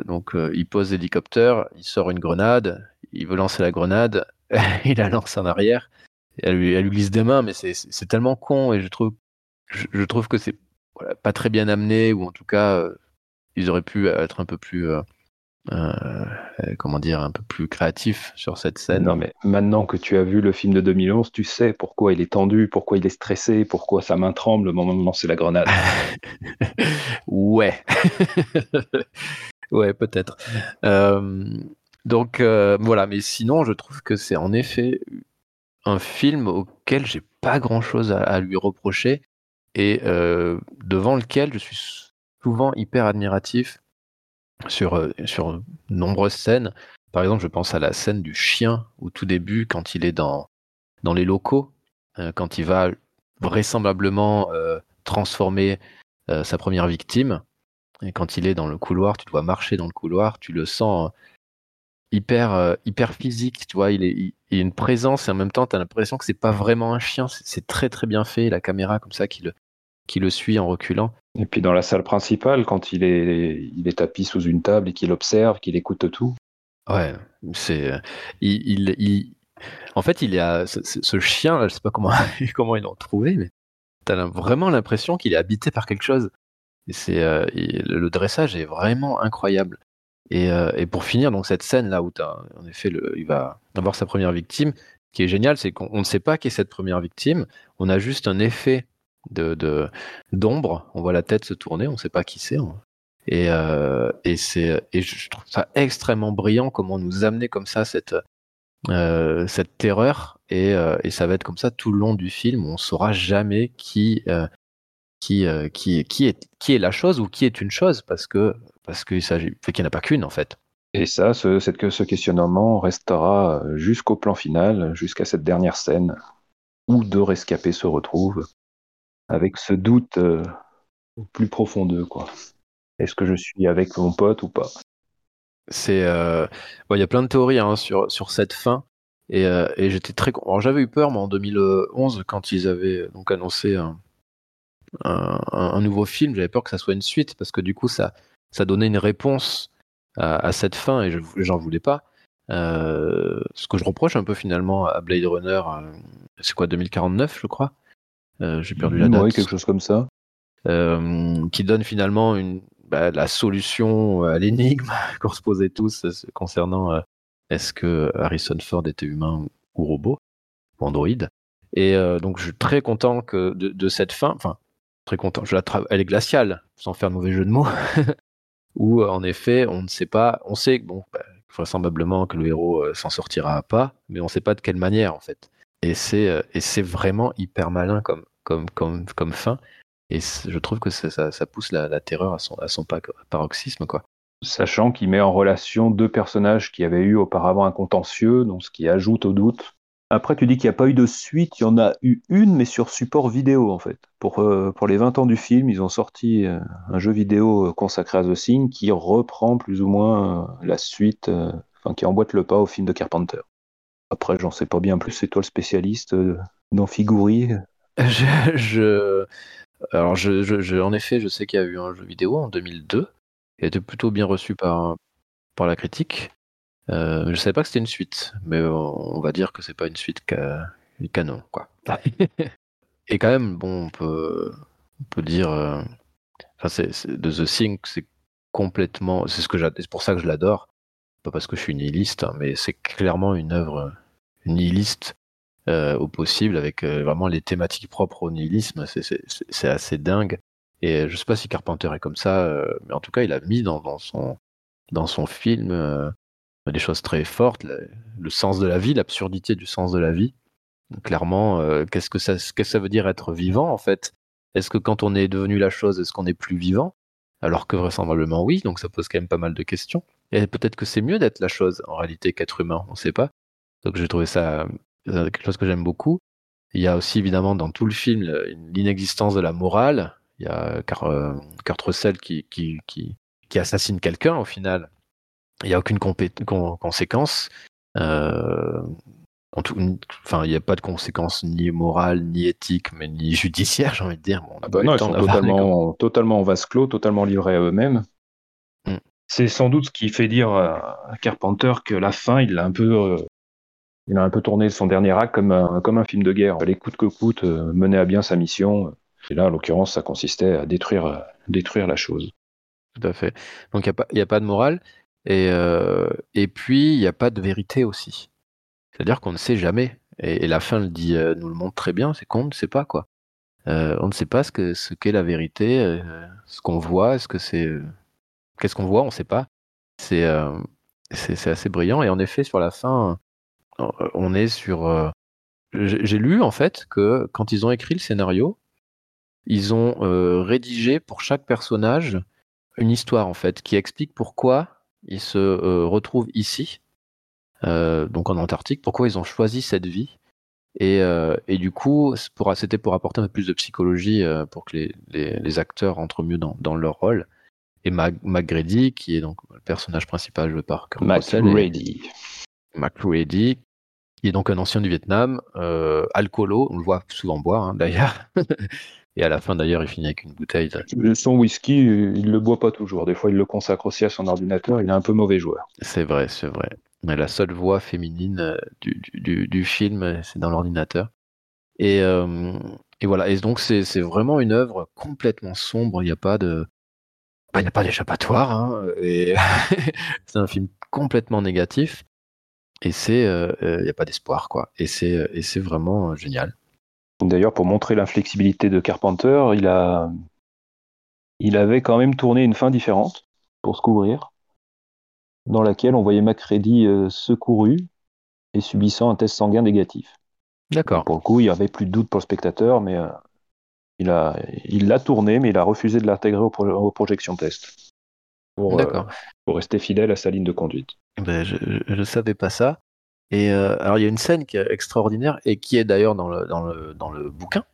donc il pose l'hélicoptère, il sort une grenade, il veut lancer la grenade, il la lance en arrière, elle lui, glisse des mains, mais c'est tellement con et je trouve, je, trouve que c'est pas très bien amené ou en tout cas ils auraient pu être un peu plus euh, euh, comment dire, un peu plus créatifs sur cette scène. Non, mais maintenant que tu as vu le film de 2011, tu sais pourquoi il est tendu, pourquoi il est stressé, pourquoi sa main tremble au moment de lancer la grenade. ouais. ouais, peut-être. Euh, donc voilà, mais sinon, je trouve que c'est en effet un film auquel j'ai pas grand chose à, à lui reprocher et devant lequel je suis souvent hyper admiratif sur, euh, sur nombreuses scènes. Par exemple, je pense à la scène du chien au tout début, quand il est dans, dans les locaux, euh, quand il va vraisemblablement euh, transformer sa première victime. Et quand il est dans le couloir, tu dois marcher dans le couloir, tu le sens hyper, hyper physique, tu vois. Il, est, il, a une présence et en même temps, tu as l'impression que c'est pas vraiment un chien. C'est très très bien fait. La caméra comme ça qui le, qui le suit en reculant. Et puis dans la salle principale, quand il est, il est tapis sous une table et qu'il observe, qu'il écoute tout. Ouais, c'est. Il, il, En fait, il y a ce, chien, je sais pas comment, comment ils l'ont trouvé, mais tu as vraiment l'impression qu'il est habité par quelque chose. Et c'est le dressage est vraiment incroyable. Et, et, pour finir, donc cette scène là où en effet, il va avoir sa première victime, ce qui est génial, c'est qu'on ne sait pas qui est cette première victime. On a juste un effet de d'ombre. On voit la tête se tourner, on ne sait pas qui c'est. Hein. Et, euh, et je trouve ça extrêmement brillant comment nous amener comme ça cette euh, cette terreur et, euh, et, ça va être comme ça tout le long du film. On saura jamais qui euh, qui qui qui est qui est la chose ou qui est une chose parce que parce qu'il s'agit qu'il n'y en a pas qu'une en fait. Et ça, ce, ce questionnement restera jusqu'au plan final, jusqu'à cette dernière scène où deux rescapés se retrouvent avec ce doute euh, au plus profond d'eux, quoi. Est-ce que je suis avec mon pote ou pas? C'est, euh, il y a plein de théories hein, sur sur cette fin, et, euh, et j'étais très, j'avais eu peur moi en 2011 quand ils avaient donc annoncé un, un, nouveau film, j'avais peur que ça soit une suite parce que du coup ça ça donnait une réponse à, cette fin et je j'en voulais pas. Euh, ce que je reproche un peu finalement à Blade Runner, c'est quoi 2049 je crois? euh, j'ai perdu la date. Oui, quelque chose comme ça. Euh, qui donne finalement une, bah, la solution à l'énigme qu'on se posait tous euh, concernant est-ce que Harrison Ford était humain ou robot ou androïde. Et donc je suis très content que de, cette fin, enfin très content, je la elle est glaciale, sans faire de mauvais jeu de mots, où en effet on ne sait pas, on sait bon, bah, vraisemblablement que le héros s'en sortira pas, mais on ne sait pas de quelle manière en fait. Et c'est euh, et c'est vraiment hyper malin comme comme comme comme fin. Et je trouve que ça, pousse la, terreur à son paroxysme quoi. Sachant qu'il met en relation deux personnages qui avaient eu auparavant un contentieux, donc ce qui ajoute au doute. Après, tu dis qu'il n'y a pas eu de suite, il y en a eu une, mais sur support vidéo en fait. Pour, euh, les 20 ans du film, ils ont sorti euh, un jeu vidéo consacré à The Thing qui reprend plus ou moins la suite, qui emboîte le pas au film de Carpenter. Après, j'en sais pas bien plus. C'est toi le spécialiste euh, dans Figuri? Je, Alors, je, en effet, je sais qu'il y a eu un jeu vidéo en 2002 qui a été plutôt bien reçu par, par la critique. Euh, je savais pas que c'était une suite, mais on, va dire que c'est pas une suite canon, quoi. Et quand même, bon, on peut, on peut dire, euh, enfin, c'est, de The Thing, c'est complètement, c'est ce que c'est pour ça que je l'adore, pas parce que je suis nihiliste, hein, mais c'est clairement une œuvre nihiliste euh, au possible, avec euh, vraiment les thématiques propres au nihilisme. C'est assez dingue. Et je sais pas si Carpenter est comme ça, euh, mais en tout cas, il a mis dans, dans son, dans son film des choses très fortes, le, sens de la vie, l'absurdité du sens de la vie. Clairement, qu'est-ce que ça, que ça veut dire être vivant en fait? Est-ce que quand on est devenu la chose, est-ce qu'on est plus vivant? Alors que vraisemblablement oui, donc ça pose quand même pas mal de questions. Et peut-être que c'est mieux d'être la chose en réalité qu'être humain, on ne sait pas. Donc j'ai trouvé ça euh, quelque chose que j'aime beaucoup. Il y a aussi évidemment dans tout le film l'inexistence de la morale. Il y a euh, Kurt Russell qui, qui, qui, qui assassine quelqu'un au final. Il n'y a aucune conséquence. Euh, en tout, enfin, il n'y a pas de conséquences ni morales, ni éthiques, mais ni judiciaires, j'ai envie de dire. Bon, ah bah non, ils sont totalement, totalement en vase clos, totalement livrés à eux-mêmes. Mm. C'est sans doute ce qui fait dire à Carpenter que la fin, il l'a un peu il a un peu tourné son dernier acte comme un, comme un film de guerre. Les coûte que coûte, euh, mener à bien sa mission. Et là, en l'occurrence, ça consistait à détruire, détruire la chose. Tout à fait. Donc, il n'y a, a, pas de morale. Et, euh, et puis, il n'y a pas de vérité aussi. C'est-à-dire qu'on ne sait jamais. Et, la fin le dit, euh, nous le montre très bien, c'est qu'on ne sait pas quoi. on ne sait pas ce qu'est ce la vérité, ce qu'on voit, ce que c'est. Qu'est-ce qu'on voit, on ne sait pas. C'est assez brillant. Et en effet, sur la fin, euh, on est sur. Euh, j'ai lu en fait que quand ils ont écrit le scénario, ils ont euh, rédigé pour chaque personnage une histoire en fait qui explique pourquoi ils se retrouvent ici, donc en Antarctique, pourquoi ils ont choisi cette vie. Et, du coup, c'était pour apporter un peu plus de psychologie pour que les, acteurs entrent mieux dans, leur rôle. et McGrady, qui est donc le personnage principal joué par Kurt McGrady. McGrady, qui est donc un ancien du Vietnam, euh, alcoolo, on le voit souvent boire hein, d'ailleurs. et à la fin d'ailleurs, il finit avec une bouteille. Son whisky, il le boit pas toujours. Des fois, il le consacre aussi à son ordinateur. Il est un peu mauvais joueur. C'est vrai, c'est vrai. Mais la seule voix féminine euh, du, du, du film, c'est dans l'ordinateur. Et, euh, et, voilà. Et donc, c'est vraiment une œuvre complètement sombre. Il n'y a pas de. Il n'y a pas d'échappatoire. Hein, et c'est un film complètement négatif. Et c'est. Il euh, n'y a pas d'espoir, quoi. Et c'est vraiment génial. D'ailleurs, pour montrer l'inflexibilité de Carpenter, il, a, il avait quand même tourné une fin différente pour se couvrir dans laquelle on voyait Macready euh, secouru et subissant un test sanguin négatif. D'accord. Pour le coup, il n'y avait plus de doute pour le spectateur, mais euh, il l'a il l'a tourné, mais il a refusé de l'intégrer au, au, projection test. Pour, euh, pour, rester fidèle à sa ligne de conduite. Ben, je ne savais pas ça. Et alors, il y a une scène qui est extraordinaire et qui est d'ailleurs dans le, dans, le, dans le bouquin.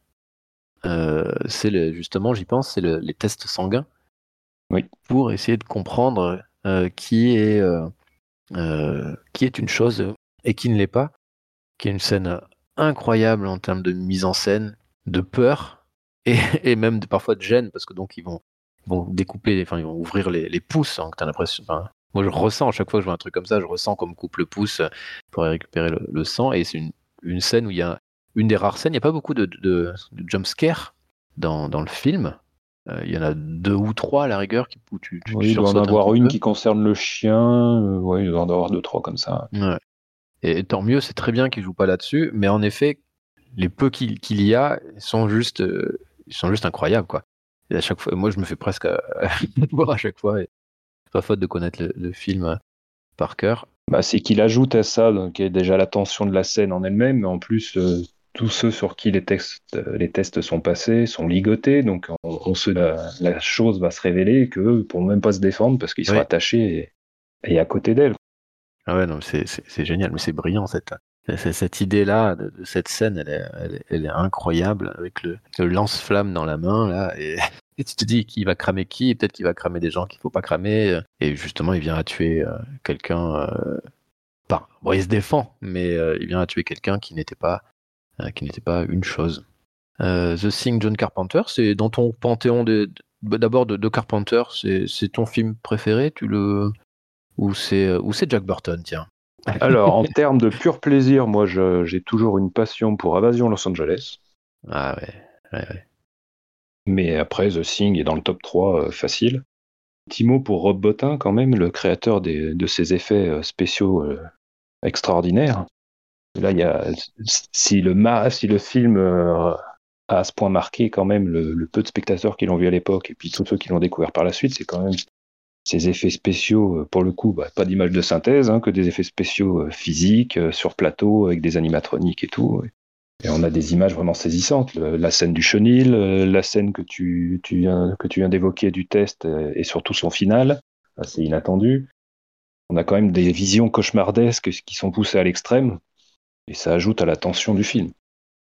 c'est justement, j'y pense, c'est les tests sanguins. Oui. Pour essayer de comprendre euh, qui, est, euh, euh, qui est une chose et qui ne l'est pas, qui est une scène incroyable en termes de mise en scène, de peur et, et même de, parfois de gêne parce que donc ils vont, vont découper, enfin ils vont ouvrir les, les pouces. Hein, as l'impression, moi je ressens à chaque fois que je vois un truc comme ça, je ressens comme coupe le pouce pour récupérer le, le sang et c'est une, une, scène où il y a une des rares scènes, il n'y a pas beaucoup de, de, de jump scare dans, dans le film, euh, il y en a deux ou trois à la rigueur qui où tu, tu oui, il doit en avoir une qui concerne le chien. Euh, oui, il doit en avoir deux, trois comme ça. Ouais. Et, tant mieux, c'est très bien qu'il joue pas là-dessus. Mais en effet, les peu qu'il y a sont juste, euh, ils sont juste incroyables, quoi. Et à chaque fois, moi, je me fais presque voir à chaque fois. Et pas faute de connaître le, film par cœur. Bah, c'est qu'il ajoute à ça, donc, il y a déjà la tension de la scène en elle-même, mais en plus, tous ceux sur qui les, textes, les tests sont passés sont ligotés, donc on, se, la, chose va se révéler que ne pourront même pas se défendre parce qu'ils sont attachés et, à côté d'elle. Ah ouais, non, c'est génial, mais c'est brillant cette, cette idée-là, de, cette scène, elle est, elle, est, incroyable avec le, lance-flamme dans la main là, et, tu te dis qu'il va cramer qui, peut-être qu'il va cramer des gens qu'il faut pas cramer, et justement il vient à tuer euh, quelqu'un. Euh, bon, il se défend, mais euh, il vient à tuer quelqu'un qui n'était pas euh, qui pas une chose. Euh, The Thing, John Carpenter, c'est dans ton panthéon d'abord de, Carpenter, c'est ton film préféré, tu le ou c'est euh, ou c'est Jack Burton, tiens? Alors en termes de pur plaisir, moi j'ai toujours une passion pour Invasion Los Angeles. Ah ouais, ouais, ouais. Mais après The Thing est dans le top 3 facile. Petit mot pour Rob Bottin quand même, le créateur de ces effets spéciaux extraordinaires. Là, il y a, si, le, si le film euh, a à ce point marqué quand même le, peu de spectateurs qui l'ont vu à l'époque et puis tous ceux qui l'ont découvert par la suite, c'est quand même ces effets spéciaux, euh, pour le coup, bah, pas d'image de synthèse, hein, que des effets spéciaux euh, physiques, sur plateau, avec des animatroniques et tout. Et on a des images vraiment saisissantes. la scène du chenil, la scène que tu, tu viens, que tu viens d'évoquer du test et surtout son final, c'est inattendu. On a quand même des visions cauchemardesques qui sont poussées à l'extrême et ça ajoute à la tension du film.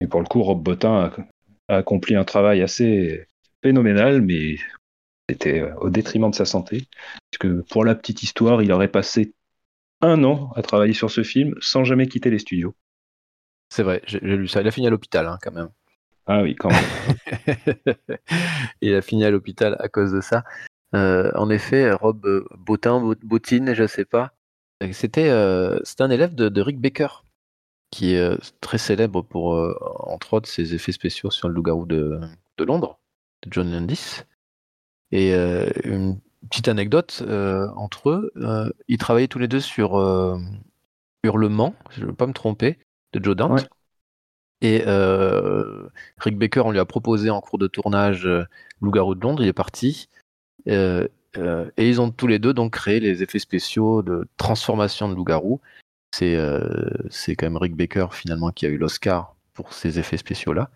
Et pour le coup, Rob Bottin a, accompli un travail assez phénoménal, mais c'était euh, au détriment de sa santé. Puisque pour la petite histoire, il aurait passé un an à travailler sur ce film sans jamais quitter les studios. C'est vrai, j'ai lu ça. Il a fini à l'hôpital, hein, quand même. Ah oui, quand même. il a fini à l'hôpital à cause de ça. Euh, en effet, Rob Bottin, Bottine, je ne sais pas. C'était euh, un élève de Rick Baker qui est euh, très célèbre pour, euh, entre autres, ses effets spéciaux sur le loup-garou de, de, Londres, de John Landis. Et euh, une petite anecdote entre eux, ils travaillaient tous les deux sur Hurlement, je ne veux pas me tromper, de Joe Dante. Et Rick Baker, on lui a proposé en cours de tournage Loup-garou de Londres, il est parti. et ils ont tous les deux donc créé les effets spéciaux de transformation de loup-garou euh, c'est quand même Rick Baker finalement qui a eu l'Oscar pour ces effets spéciaux là.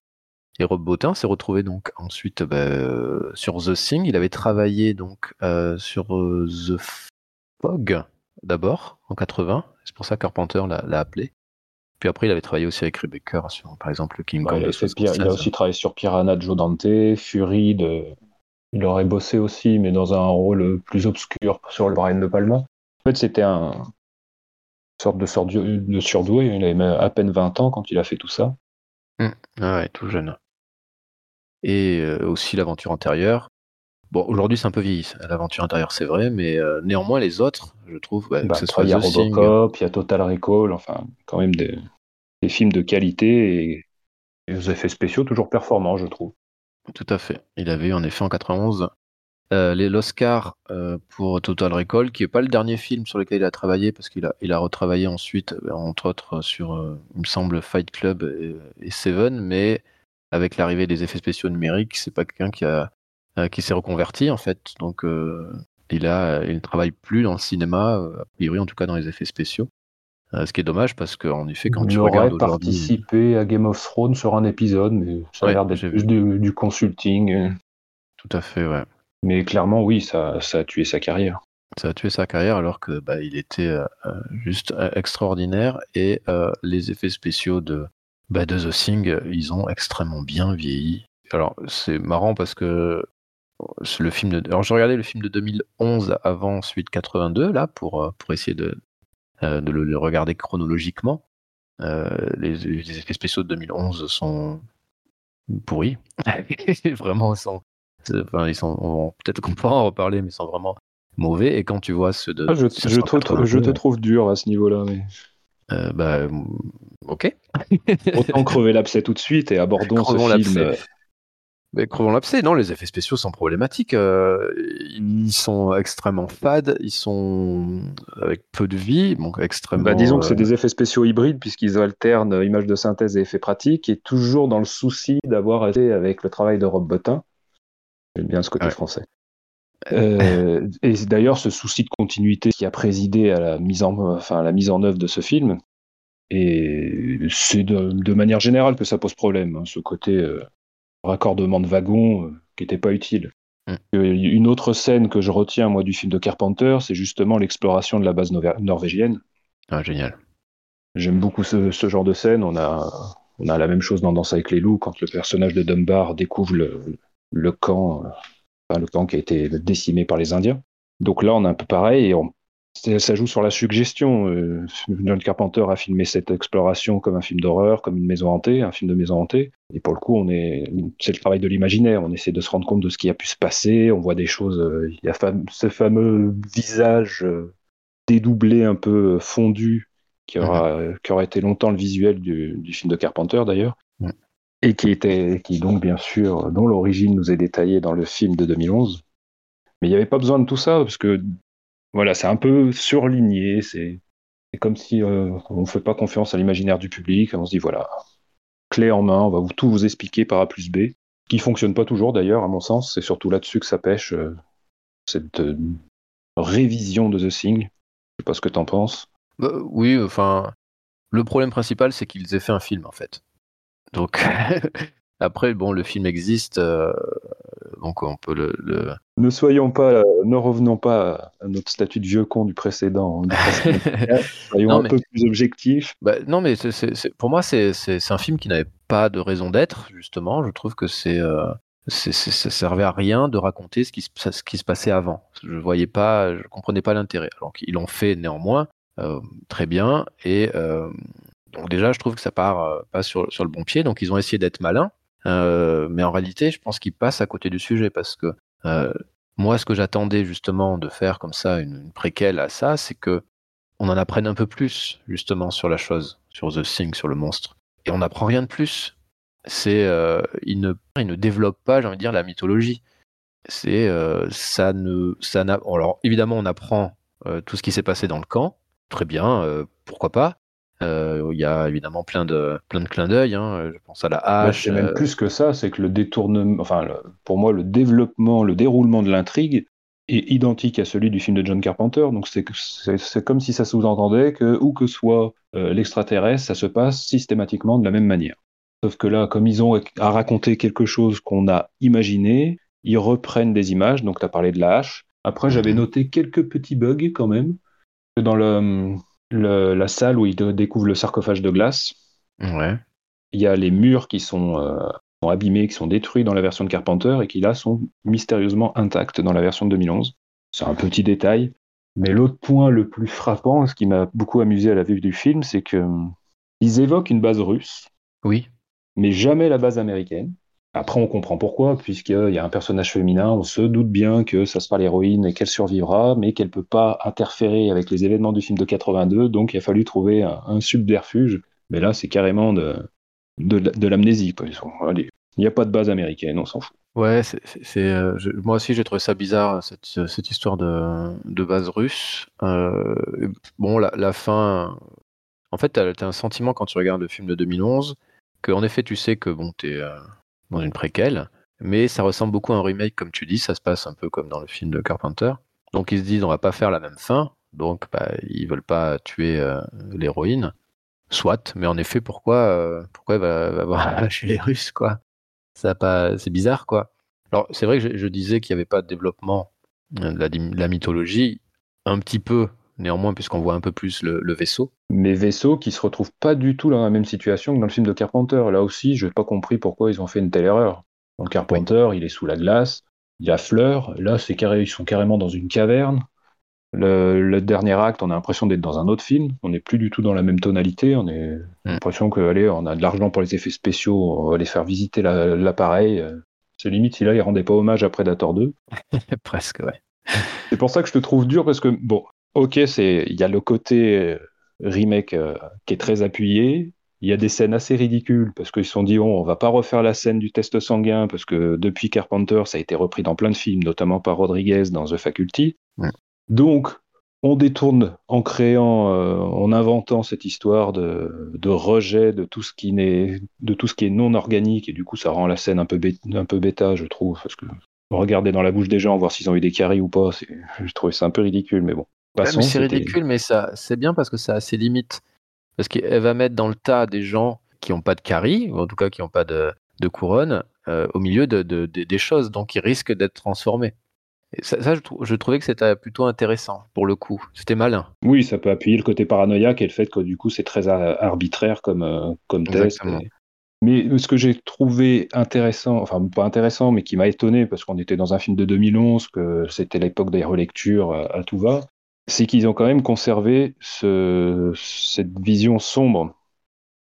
Et Rob Bottin s'est retrouvé donc ensuite bah, euh, sur The Thing. Il avait travaillé donc euh, sur The Fog d'abord en 80. C'est pour ça que Carpenter l'a appelé. Puis après, il avait travaillé aussi avec Baker sur, par exemple, King Kong. Il, a aussi travaillé sur Piranha de Joe Dante, Fury de, il aurait bossé aussi, mais dans un rôle plus obscur sur le Brian de Palma. En fait, c'était un une sorte de, sorte de surdoué. Il avait à peine 20 ans quand il a fait tout ça. Mmh. Ah ouais, tout jeune. Et euh, aussi l'aventure antérieure. Bon, aujourd'hui c'est un peu vieilli, l'aventure intérieure c'est vrai, mais euh, néanmoins les autres, je trouve, bah, bah, il y a Robocop, il y a Total Recall, enfin quand même des, films de qualité et, des effets spéciaux toujours performants, je trouve. Tout à fait. Il avait eu en effet en 91 euh, l'Oscar euh, pour Total Recall, qui n'est pas le dernier film sur lequel il a travaillé, parce qu'il a, il a retravaillé ensuite, entre autres, sur, il me semble, Fight Club et, et Seven, mais avec l'arrivée des effets spéciaux numériques, c'est pas quelqu'un qui a euh, qui s'est reconverti en fait. Donc euh, il a, il ne travaille plus dans le cinéma, euh, a priori en tout cas dans les effets spéciaux. ce qui est dommage parce qu'en effet, quand tu regardes participé à Game of Thrones sur un épisode, mais ça a l'air d'être plus du, consulting. Tout à fait, ouais. Mais clairement, oui, ça, ça a tué sa carrière. Ça a tué sa carrière alors que bah, il était juste extraordinaire et les effets spéciaux de, bah, de The Thing, ils ont extrêmement bien vieilli. Alors c'est marrant parce que le film de... Alors, je regardais le film de 2011 avant celui de 82, là, pour, euh, pour essayer de, euh, de le, regarder chronologiquement. Euh, les, effets spéciaux de 2011 sont pourris. vraiment, ils sont. Enfin, ils sont peut-être qu'on pourra en reparler, mais ils sont vraiment mauvais. Et quand tu vois ceux de. Ah, je, je, te, je, te, trouve dur à ce niveau-là. Mais... bah, ok. Autant crever l'abcès tout de suite et abordons ce film mais crevons l'abcès, non, les effets spéciaux sont problématiques. Euh, ils sont extrêmement fades, ils sont avec peu de vie, donc extrêmement. Bah, disons que c'est euh, des effets spéciaux hybrides puisqu'ils alternent images de synthèse et effets pratiques, et toujours dans le souci d'avoir été avec le travail de Rob Bottin. J'aime bien ce côté français. Euh, et d'ailleurs, ce souci de continuité qui a présidé à la mise en, enfin, la mise en œuvre de ce film, et c'est de, manière générale que ça pose problème, hein, ce côté raccordement de wagons euh, qui n'était pas utile. Mm. Une autre scène que je retiens, moi, du film de Carpenter, c'est justement l'exploration de la base norvégienne. Ah, génial. J'aime beaucoup ce, genre de scène. On a, on a la même chose dans Danse avec les loups, quand le personnage de Dunbar découvre le, camp, le camp qui a été décimé par les Indiens. Donc là, on a un peu pareil, et on ça joue sur la suggestion. Euh, John Carpenter a filmé cette exploration comme un film d'horreur, comme une maison hantée, un film de maison hantée. Et pour le coup, on est, c'est le travail de l'imaginaire. On essaie de se rendre compte de ce qui a pu se passer. On voit des choses. Euh, il y a ce fameux visage euh, dédoublé, un peu fondu, qui aura, mhm. qui aura été longtemps le visuel du, film de Carpenter d'ailleurs. Et qui était, qui donc bien sûr, dont l'origine nous est détaillée dans le film de 2011. Mais il n'y avait pas besoin de tout ça, parce que voilà, c'est un peu surligné. C'est comme si euh, on ne fait pas confiance à l'imaginaire du public. On se dit, voilà, clé en main, on va tout vous expliquer par A plus B. Qui fonctionne pas toujours d'ailleurs, à mon sens. C'est surtout là-dessus que ça pêche, euh, cette euh, révision de The Thing. Je sais pas ce que tu en penses. Bah, oui, enfin, le problème principal, c'est qu'ils aient fait un film, en fait. Donc, après, bon, le film existe, donc on peut le, Ne soyons pas, ne revenons pas à notre statut de vieux con du précédent. soyons un peu plus objectifs. Bah, non, mais pour moi, c'est un film qui n'avait pas de raison d'être, justement. Je trouve que c'est euh, ça servait à rien de raconter ce qui, se, ce qui se passait avant. Je voyais pas, je comprenais pas l'intérêt. Alors qu'ils l'ont fait néanmoins euh, très bien. Et euh, donc déjà, je trouve que ça part euh, pas sur, le bon pied. Donc ils ont essayé d'être malins. Euh, mais en réalité, je pense qu'il passe à côté du sujet parce que euh, moi, ce que j'attendais justement de faire comme ça une, préquelle à ça, c'est que on en apprenne un peu plus justement sur la chose, sur The Thing, sur le monstre. Et on n'apprend rien de plus. C'est, ne, il ne développe pas, j'ai envie de dire, la mythologie. C'est, ça ne, ça n'a. Alors évidemment, on apprend tout ce qui s'est passé dans le camp. Très bien, pourquoi pas. Euh, il y a évidemment plein de, plein de clins d'œil. Hein. Je pense à la hache. c'est même euh, plus que ça, c'est que le détournement, enfin, pour moi, le développement, le déroulement de l'intrigue est identique à celui du film de John Carpenter. Donc c'est comme si ça sous-entendait que, où que soit euh, l'extraterrestre, ça se passe systématiquement de la même manière. Sauf que là, comme ils ont à raconter quelque chose qu'on a imaginé, ils reprennent des images. Donc tu as parlé de la hache. Après, j'avais mhm. noté quelques petits bugs quand même. Dans le la salle où il découvre le sarcophage de glace. Ouais. Il y a les murs qui sont euh, sont abîmés, qui sont détruits dans la version de Carpenter et qui là sont mystérieusement intacts dans la version de 2011. C'est un petit détail. Mais l'autre point le plus frappant, ce qui m'a beaucoup amusé à la vue du film, c'est que ils évoquent une base russe. Oui. Mais jamais la base américaine. Après, on comprend pourquoi, puisqu'il y a un personnage féminin, on se doute bien que ça sera l'héroïne et qu'elle survivra, mais qu'elle peut pas interférer avec les événements du film de 82, donc il a fallu trouver un, subterfuge. Mais là, c'est carrément de, de, l'amnésie. Il n'y a pas de base américaine, on s'en fout. Ouais, euh, moi aussi j'ai trouvé ça bizarre cette, cette histoire de, base russe. Euh, bon, la, fin, en fait, tu as, un sentiment quand tu regardes le film de 2011 que en effet tu sais que bon, tu es euh, dans une préquelle, mais ça ressemble beaucoup à un remake comme tu dis, ça se passe un peu comme dans le film de Carpenter. Donc ils se disent on va pas faire la même fin, donc bah, ils veulent pas tuer l'héroïne. Soit, mais en effet, pourquoi, euh, pourquoi elle va, va voir chez les Russes, quoi? Ça pas, c'est bizarre, quoi. Alors, c'est vrai que je, disais qu'il n'y avait pas de développement euh, de la, mythologie, un petit peu, néanmoins, puisqu'on voit un peu plus le, vaisseau. Mais vaisseau qui se retrouve pas du tout dans la même situation que dans le film de Carpenter. Là aussi, je n'ai pas compris pourquoi ils ont fait une telle erreur. Dans Carpenter, il est sous la glace, il y a fleurs. Là, c'est carré, ils sont carrément dans une caverne. Le, dernier acte, on a l'impression d'être dans un autre film. On n'est plus du tout dans la même tonalité. On, est, a l'impression que, allez, on a de l'argent pour les effets spéciaux, on va les faire visiter l'appareil. c'est limite si là, il rendait pas hommage à Predator 2. Presque, ouais. C'est pour ça que je te trouve dur parce que, bon, ok, il y a le côté euh, remake euh, qui est très appuyé. Il y a des scènes assez ridicules parce qu'ils se sont dit, on va pas refaire la scène du test sanguin parce que depuis Carpenter, ça a été repris dans plein de films, notamment par Rodriguez dans The Faculty. Donc, on détourne en créant, euh, en inventant cette histoire de, rejet de tout ce qui n'est, de tout ce qui est non organique, et du coup, ça rend la scène un peu, un peu bêta, je trouve, parce que regarder dans la bouche des gens, voir s'ils ont eu des caries ou pas, je trouvais ça un peu ridicule, mais bon. C'est ridicule, mais ça, c'est bien parce que ça a ses limites. Parce qu'elle va mettre dans le tas des gens qui n'ont pas de caries, ou en tout cas qui n'ont pas de, couronne, euh, au milieu de, des choses, donc ils risquent d'être transformés. Ça, je, trouvais que c'était plutôt intéressant pour le coup. C'était malin. Oui, ça peut appuyer le côté paranoïaque et le fait que du coup c'est très arbitraire comme, euh, comme test. Mais ce que j'ai trouvé intéressant, enfin pas intéressant, mais qui m'a étonné parce qu'on était dans un film de 2011, que c'était l'époque des relectures à, tout va, c'est qu'ils ont quand même conservé ce, cette vision sombre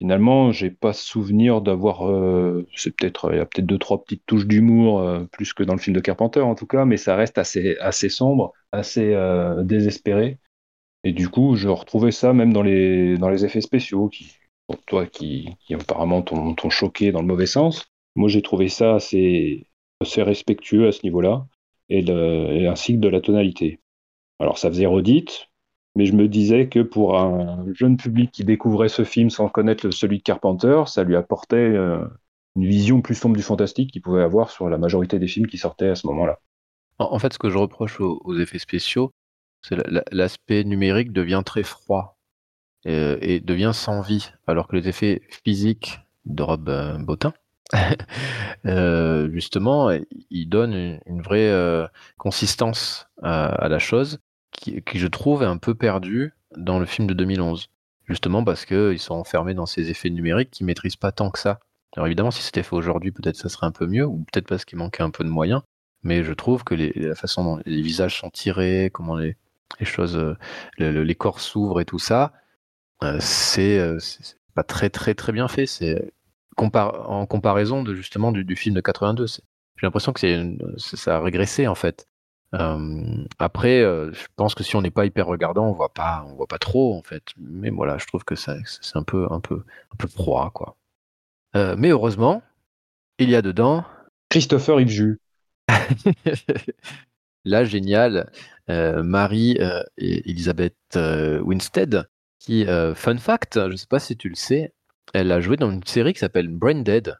Finalement, j'ai pas souvenir d'avoir. Euh, c'est peut-être il y a peut-être deux trois petites touches d'humour euh, plus que dans le film de Carpenter en tout cas, mais ça reste assez assez sombre, assez euh, désespéré. Et du coup, je retrouvais ça même dans les dans les effets spéciaux qui, pour toi, qui, qui apparemment t'ont choqué dans le mauvais sens. Moi, j'ai trouvé ça assez assez respectueux à ce niveau-là et, et ainsi que de la tonalité. Alors, ça faisait redite, mais je me disais que pour un jeune public qui découvrait ce film sans connaître celui de Carpenter, ça lui apportait euh, une vision plus sombre du fantastique qu'il pouvait avoir sur la majorité des films qui sortaient à ce moment-là. En fait, ce que je reproche aux, effets spéciaux, c'est l'aspect numérique devient très froid euh, et, devient sans vie, alors que les effets physiques de Rob euh, Bottin, justement, ils donnent une, vraie consistance à, la chose qui, je trouve est un peu perdu dans le film de 2011. Justement parce qu'ils sont enfermés dans ces effets numériques qui maîtrisent pas tant que ça. Alors évidemment, si c'était fait aujourd'hui, peut-être ça serait un peu mieux, ou peut-être parce qu'il manquait un peu de moyens. Mais je trouve que la façon dont les visages sont tirés, comment les, choses, euh, les corps s'ouvrent et tout ça, euh, euh, c'est pas très très très bien fait. C'est en comparaison de justement du, film de 82. J'ai l'impression que ça a régressé en fait. Euh, après, euh, je pense que si on n'est pas hyper regardant, on voit pas, on voit pas trop en fait. Mais voilà, je trouve que c'est un peu, un peu, un peu froid quoi. Euh, mais heureusement, il y a dedans Christopher Yves la géniale Marie Elisabeth Winstead, qui, fun fact, je ne sais pas si tu le sais, elle a joué dans une série qui s'appelle Brain Dead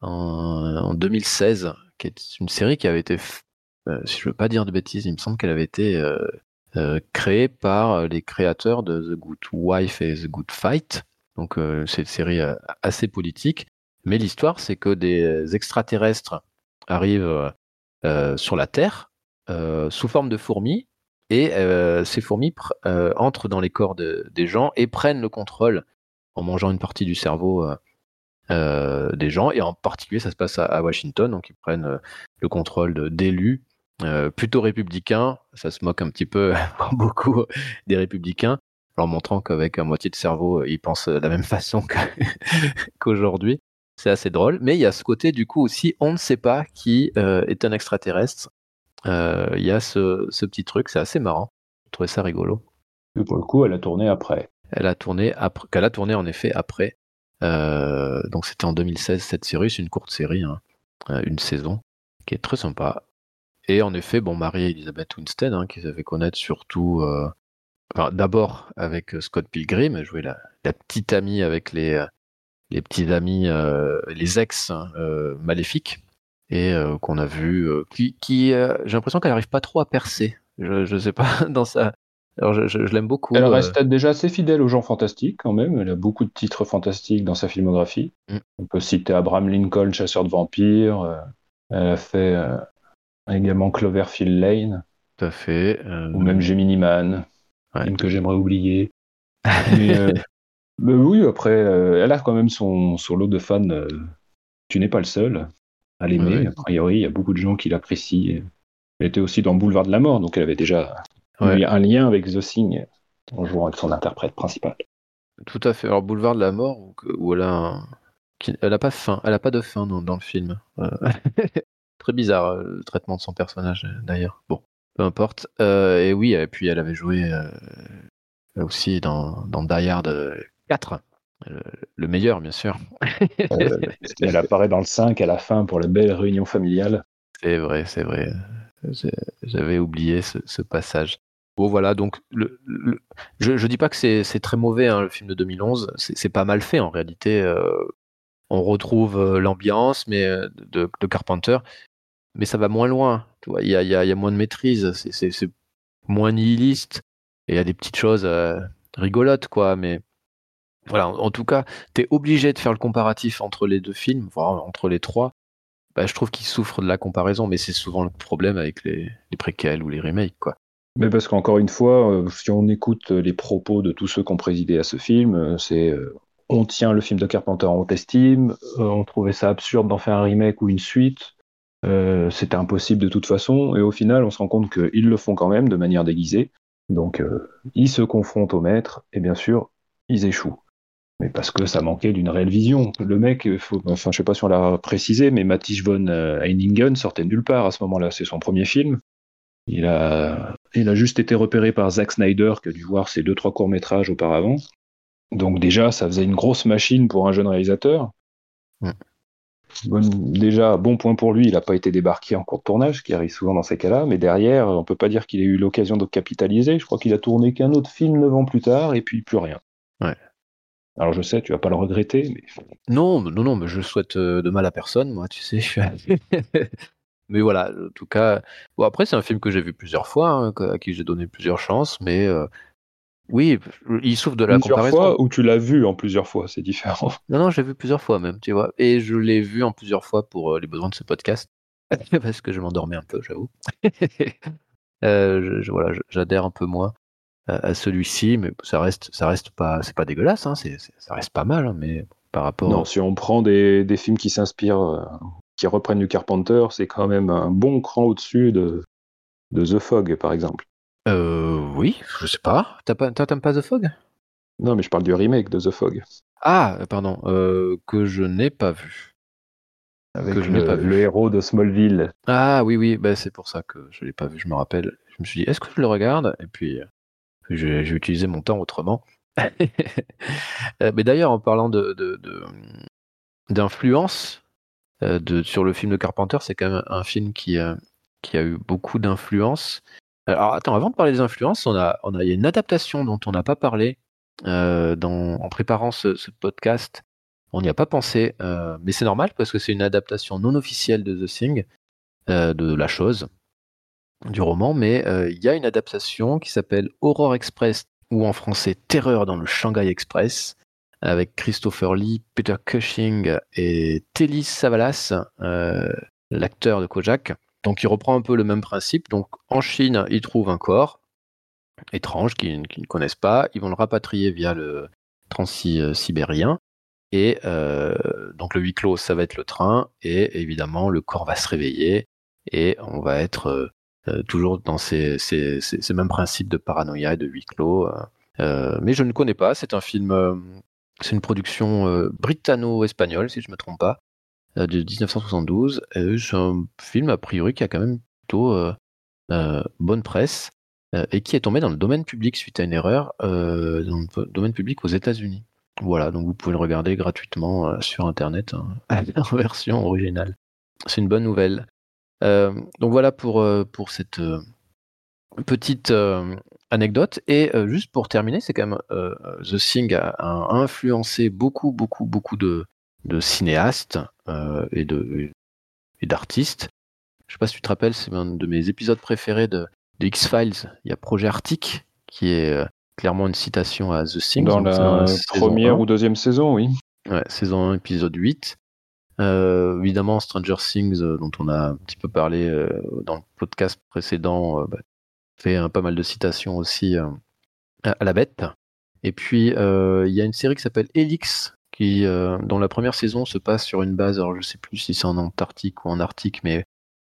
en, en 2016, qui est une série qui avait été si je veux pas dire de bêtises, il me semble qu'elle avait été euh, euh, créée par les créateurs de The Good Wife et The Good Fight. Donc c'est une série assez politique. Mais l'histoire, c'est que des extraterrestres arrivent sur la Terre sous forme de fourmis et ces fourmis entrent dans les corps des gens et prennent le contrôle en mangeant une partie du cerveau des gens, et en particulier ça se passe à, Washington, donc ils prennent le contrôle d'élus plutôt républicains, ça se moque un petit peu beaucoup des républicains, en montrant qu'avec un moitié de cerveau, ils pensent de la même façon qu'aujourd'hui. C'est assez drôle, mais il y a ce côté du coup aussi, on ne sait pas qui est un extraterrestre. Il y a ce, ce petit truc, c'est assez marrant. Je trouvais ça rigolo. Et pour le coup, elle a tourné après. Elle a tourné après, qu'elle a tourné en effet après. Euh, donc c'était en 2016 cette série, c'est une courte série, hein, euh, une saison, qui est très sympa. Et en effet, bon, Marie-Elisabeth Winstead, hein, qui s'avait connaître surtout, euh, d'abord avec Scott Pilgrim, elle jouait la, petite amie avec les, les petits amis, les ex hein, maléfiques, et qu'on a vu, qui, qui j'ai l'impression qu'elle n'arrive pas trop à percer. Je ne sais pas dans sa alors je, l'aime beaucoup. Elle euh. reste déjà assez fidèle aux gens fantastiques quand même. Elle a beaucoup de titres fantastiques dans sa filmographie. Mm. On peut citer Abraham Lincoln, chasseur de vampires. Euh, elle a fait euh, également Cloverfield Lane. Tout à fait. Ou même Gemini Man, que j'aimerais oublier. mais, oui, après, elle a quand même son, son lot de fans. tu n'es pas le seul à l'aimer. A priori, il y a beaucoup de gens qui l'apprécient. Elle était aussi dans Boulevard de la Mort, donc elle avait déjà un lien avec The Thing en jouant avec son interprète principal. Tout à fait. Alors Boulevard de la Mort, où, elle a elle a pas fin, elle a pas de fin dans, le film. Euh, très bizarre euh, le traitement de son personnage d'ailleurs. Bon, peu importe. Euh, et oui, et puis elle avait joué aussi dans, dans Die Hard 4. Le, meilleur, bien sûr. elle apparaît dans le 5 à la fin pour la belle réunion familiale. C'est vrai, c'est vrai. J'avais oublié ce, passage. Bon voilà, donc le, je, je dis pas que c'est très mauvais hein, le film de 2011, c'est pas mal fait en réalité. Euh, on retrouve euh, l'ambiance mais euh, de, Carpenter, mais ça va moins loin. Il y a, y a, moins de maîtrise, c'est moins nihiliste. Et il y a des petites choses rigolotes quoi, mais voilà. En, tout cas, tu es obligé de faire le comparatif entre les deux films, voire entre les trois, bah, je trouve qu'ils souffrent de la comparaison, mais c'est souvent le problème avec les, préquels ou les remakes, quoi. Mais parce qu'encore une fois, euh, si on écoute les propos de tous ceux qui ont présidé à ce film, euh, c'est euh, on tient le film de Carpenter en haute estime, on trouvait ça absurde d'en faire un remake ou une suite, c'était impossible de toute façon, et au final, on se rend compte qu'ils le font quand même de manière déguisée. Donc, ils se confrontent au maître, et bien sûr, ils échouent mais parce que ça manquait d'une réelle vision. Le mec, faut, enfin, je sais pas si on l'a précisé, mais Matthias von euh, Heiningen sortait nulle part à ce moment-là. C'est son premier film. Il a, il a juste été repéré par Zack Snyder, qui a dû voir ses deux, trois courts-métrages auparavant. Donc, déjà, ça faisait une grosse machine pour un jeune réalisateur. Déjà, bon point pour lui, il n'a pas été débarqué en cours de tournage, ce qui arrive souvent dans ces cas-là, mais derrière, on peut pas dire qu'il ait eu l'occasion de capitaliser. Je crois qu'il a tourné qu'un autre film neuf ans plus tard, et puis plus rien. Ouais. Alors je sais, tu vas pas le regretter, mais. Non, non, non, mais je souhaite euh, de mal à personne, moi, tu sais. mais voilà, en tout cas. Bon, après, c'est un film que j'ai vu plusieurs fois, hein, à qui j'ai donné plusieurs chances, mais euh, oui, il souffre de la plusieurs comparaison. fois ou tu l'as vu en plusieurs fois, c'est différent. Non, non, j'ai vu plusieurs fois même, tu vois. Et je l'ai vu en plusieurs fois pour euh, les besoins de ce podcast, parce que je m'endormais un peu, j'avoue. je, voilà, j'adhère un peu moins à, celui-ci, mais ça reste, ça reste pas, c'est pas dégueulasse, hein, c'est, ça reste pas mal, hein, mais par rapport. Non, si on prend des, des films qui s'inspirent, euh, qui reprennent du Carpenter, c'est quand même un bon cran au-dessus de, de The Fog, par exemple. Euh, oui, je sais pas. T'as pas, t'aimes pas The Fog? Non, mais je parle du remake de The Fog. Ah, pardon, euh, que je n'ai pas vu. Avec que je n'ai pas vu. le héros de Smallville. Ah oui, oui, bah, c'est pour ça que je l'ai pas vu, je me rappelle. Je me suis dit, est-ce que je le regarde? Et puis, euh, je, vais utiliser mon temps autrement. Euh, mais d'ailleurs, en parlant de, d'influence de, sur le film de Carpenter, c'est quand même un film qui, qui a eu beaucoup d'influence. Alors attends, avant de parler des influences, on a, on il y a une adaptation dont on n'a pas parlé euh, en préparant ce, podcast. On n'y a pas pensé, mais c'est normal parce que c'est une adaptation non officielle de The Thing, de la chose, du roman, mais euh, il y a une adaptation qui s'appelle Aurore Express, ou en français Terreur dans le Shanghai Express, avec Christopher Lee, Peter Cushing et Telly Savalas, euh, l'acteur de Kojak. Donc il reprend un peu le même principe. Donc en Chine, ils trouvent un corps étrange qu'ils ne connaissent pas. Ils vont le rapatrier via le transsibérien. Et donc le huis clos, ça va être le train, et évidemment le corps va se réveiller, et on va être toujours dans ces, mêmes principes de paranoïa et de huis clos. mais je ne connais pas, c'est un film, c'est une production britanno-espagnole, si je ne me trompe pas, de 1972. c'est un film, a priori, qui a quand même plutôt bonne presse. et qui est tombé dans le domaine public suite à une erreur dans le domaine public aux États-Unis. Voilà, donc vous pouvez le regarder gratuitement euh, sur Internet hein, en version originale. C'est une bonne nouvelle. Euh, donc voilà pour, euh, pour cette petite anecdote. Et juste pour terminer, c'est quand même The Thing a, influencé beaucoup, beaucoup, beaucoup de, de cinéastes et de et d'artistes. Je sais pas si tu te rappelles, c'est un de mes épisodes préférés de, de X-Files. Il y a Projet Arctic qui est clairement une citation à The Thing. Dans la première ou deuxième saison, oui. Ouais, saison 1, épisode 8. Euh, évidemment, Stranger Things, euh, dont on a un petit peu parlé euh, dans le podcast précédent, bah, fait pas mal de citations aussi à, la bête. Et puis, il y a une série qui s'appelle Helix, dont la première saison se passe sur une base, alors je sais plus si c'est en Antarctique ou en Arctique, mais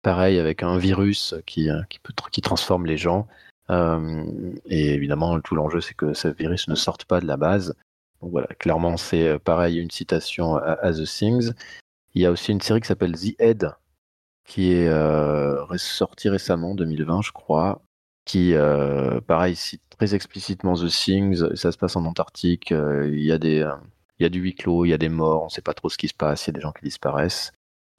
pareil, avec un virus qui, qui, peut, qui transforme les gens. Euh, et évidemment, tout l'enjeu, c'est que ce virus ne sorte pas de la base. Donc voilà, clairement, c'est euh, pareil, une citation à, The Things. Il y a aussi une série qui s'appelle The Head, qui est euh, sortie récemment, 2020, je crois, qui, pareil, cite très explicitement The Things. Ça se passe en Antarctique. il y a des, il y a du huis clos, il y a des morts. On ne sait pas trop ce qui se passe. Il y a des gens qui disparaissent.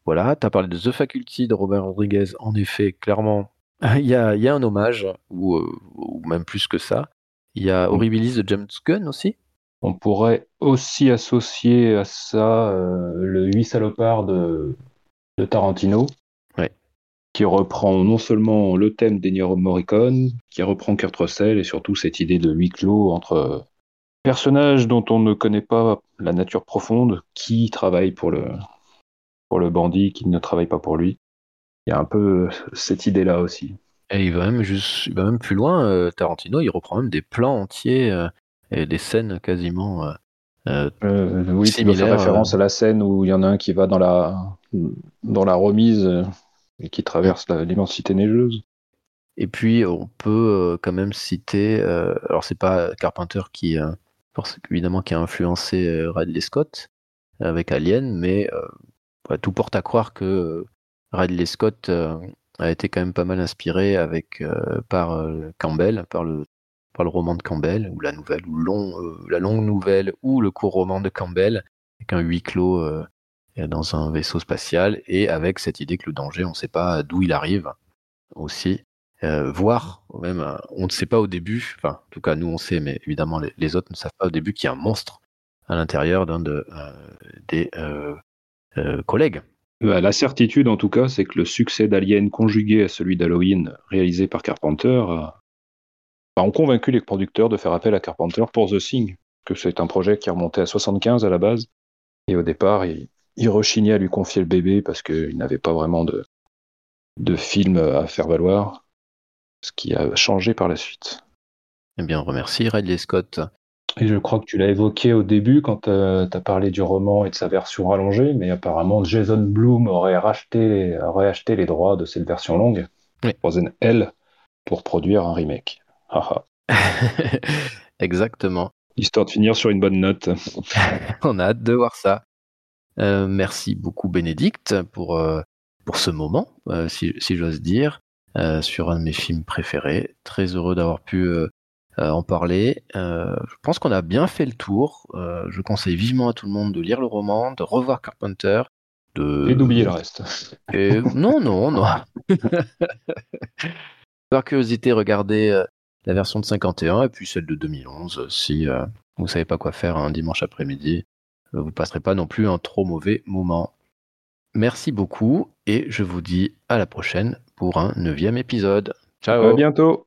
Voilà. Tu as parlé de The Faculty de Robert Rodriguez. En effet, clairement, il y a, il y a un hommage, ou, euh, ou, même plus que ça. Il y a mm. Horribilis de James Gunn aussi. On pourrait aussi associer à ça euh, le Huit salopards de, de Tarantino, ouais. qui reprend non seulement le thème d'Ennio Morricone, qui reprend Kurt Russell et surtout cette idée de huis clos entre personnages dont on ne connaît pas la nature profonde, qui travaille pour le, pour le bandit, qui ne travaille pas pour lui. Il y a un peu cette idée-là aussi. Et il va même, juste, il va même plus loin, euh, Tarantino, il reprend même des plans entiers euh, et des scènes quasiment euh, oui, similaires. référence à la scène où il y en a un qui va dans la, dans la remise et qui traverse l'immensité neigeuse. Et puis on peut quand même citer, alors c'est pas Carpenter qui, évidemment, qui a influencé Ridley Scott avec Alien, mais tout porte à croire que Ridley Scott euh, a été quand même pas mal inspiré avec euh, par euh, Campbell, par le roman de Campbell ou la nouvelle ou la longue nouvelle ou le court roman de Campbell avec un huis clos dans un vaisseau spatial et avec cette idée que le danger, on ne sait pas d'où il arrive aussi. Euh, voire même, on ne sait pas au début, enfin, en tout cas, nous on sait, mais évidemment, les, autres ne savent pas au début qu'il y a un monstre à l'intérieur d'un de, des collègues. Bah, la certitude, en tout cas, c'est que le succès d'Alien conjugué à celui d'Halloween, réalisé par Carpenter, a, ont convaincu les producteurs de faire appel à Carpenter pour The Thing, que c'est un projet qui remontait à 75 à la base. Et au départ, il, rechignait à lui confier le bébé parce qu'il n'avait pas vraiment de, de film à faire valoir, ce qui a changé par la suite. Eh bien, on remercie Ridley Scott et je crois que tu l'as évoqué au début quand euh, tu as parlé du roman et de sa version rallongée, mais apparemment Jason Bloom aurait, racheté, aurait acheté les droits de cette version longue, oui. Frozen L, pour produire un remake. Exactement. Histoire de finir sur une bonne note. On a hâte de voir ça. Euh, merci beaucoup Bénédicte pour, euh, pour ce moment, si, si j'ose dire, sur un de mes films préférés. Très heureux d'avoir pu euh, en parler. Euh, je pense qu'on a bien fait le tour. Euh, je conseille vivement à tout le monde de lire le roman, de revoir Carpenter. De... Et d'oublier le reste. non, non, non. Par curiosité, regardez la version de 51 et puis celle de 2011. Si vous ne savez pas quoi faire un dimanche après-midi, vous ne passerez pas non plus un trop mauvais moment. Merci beaucoup et je vous dis à la prochaine pour un neuvième épisode. Ciao. À bientôt.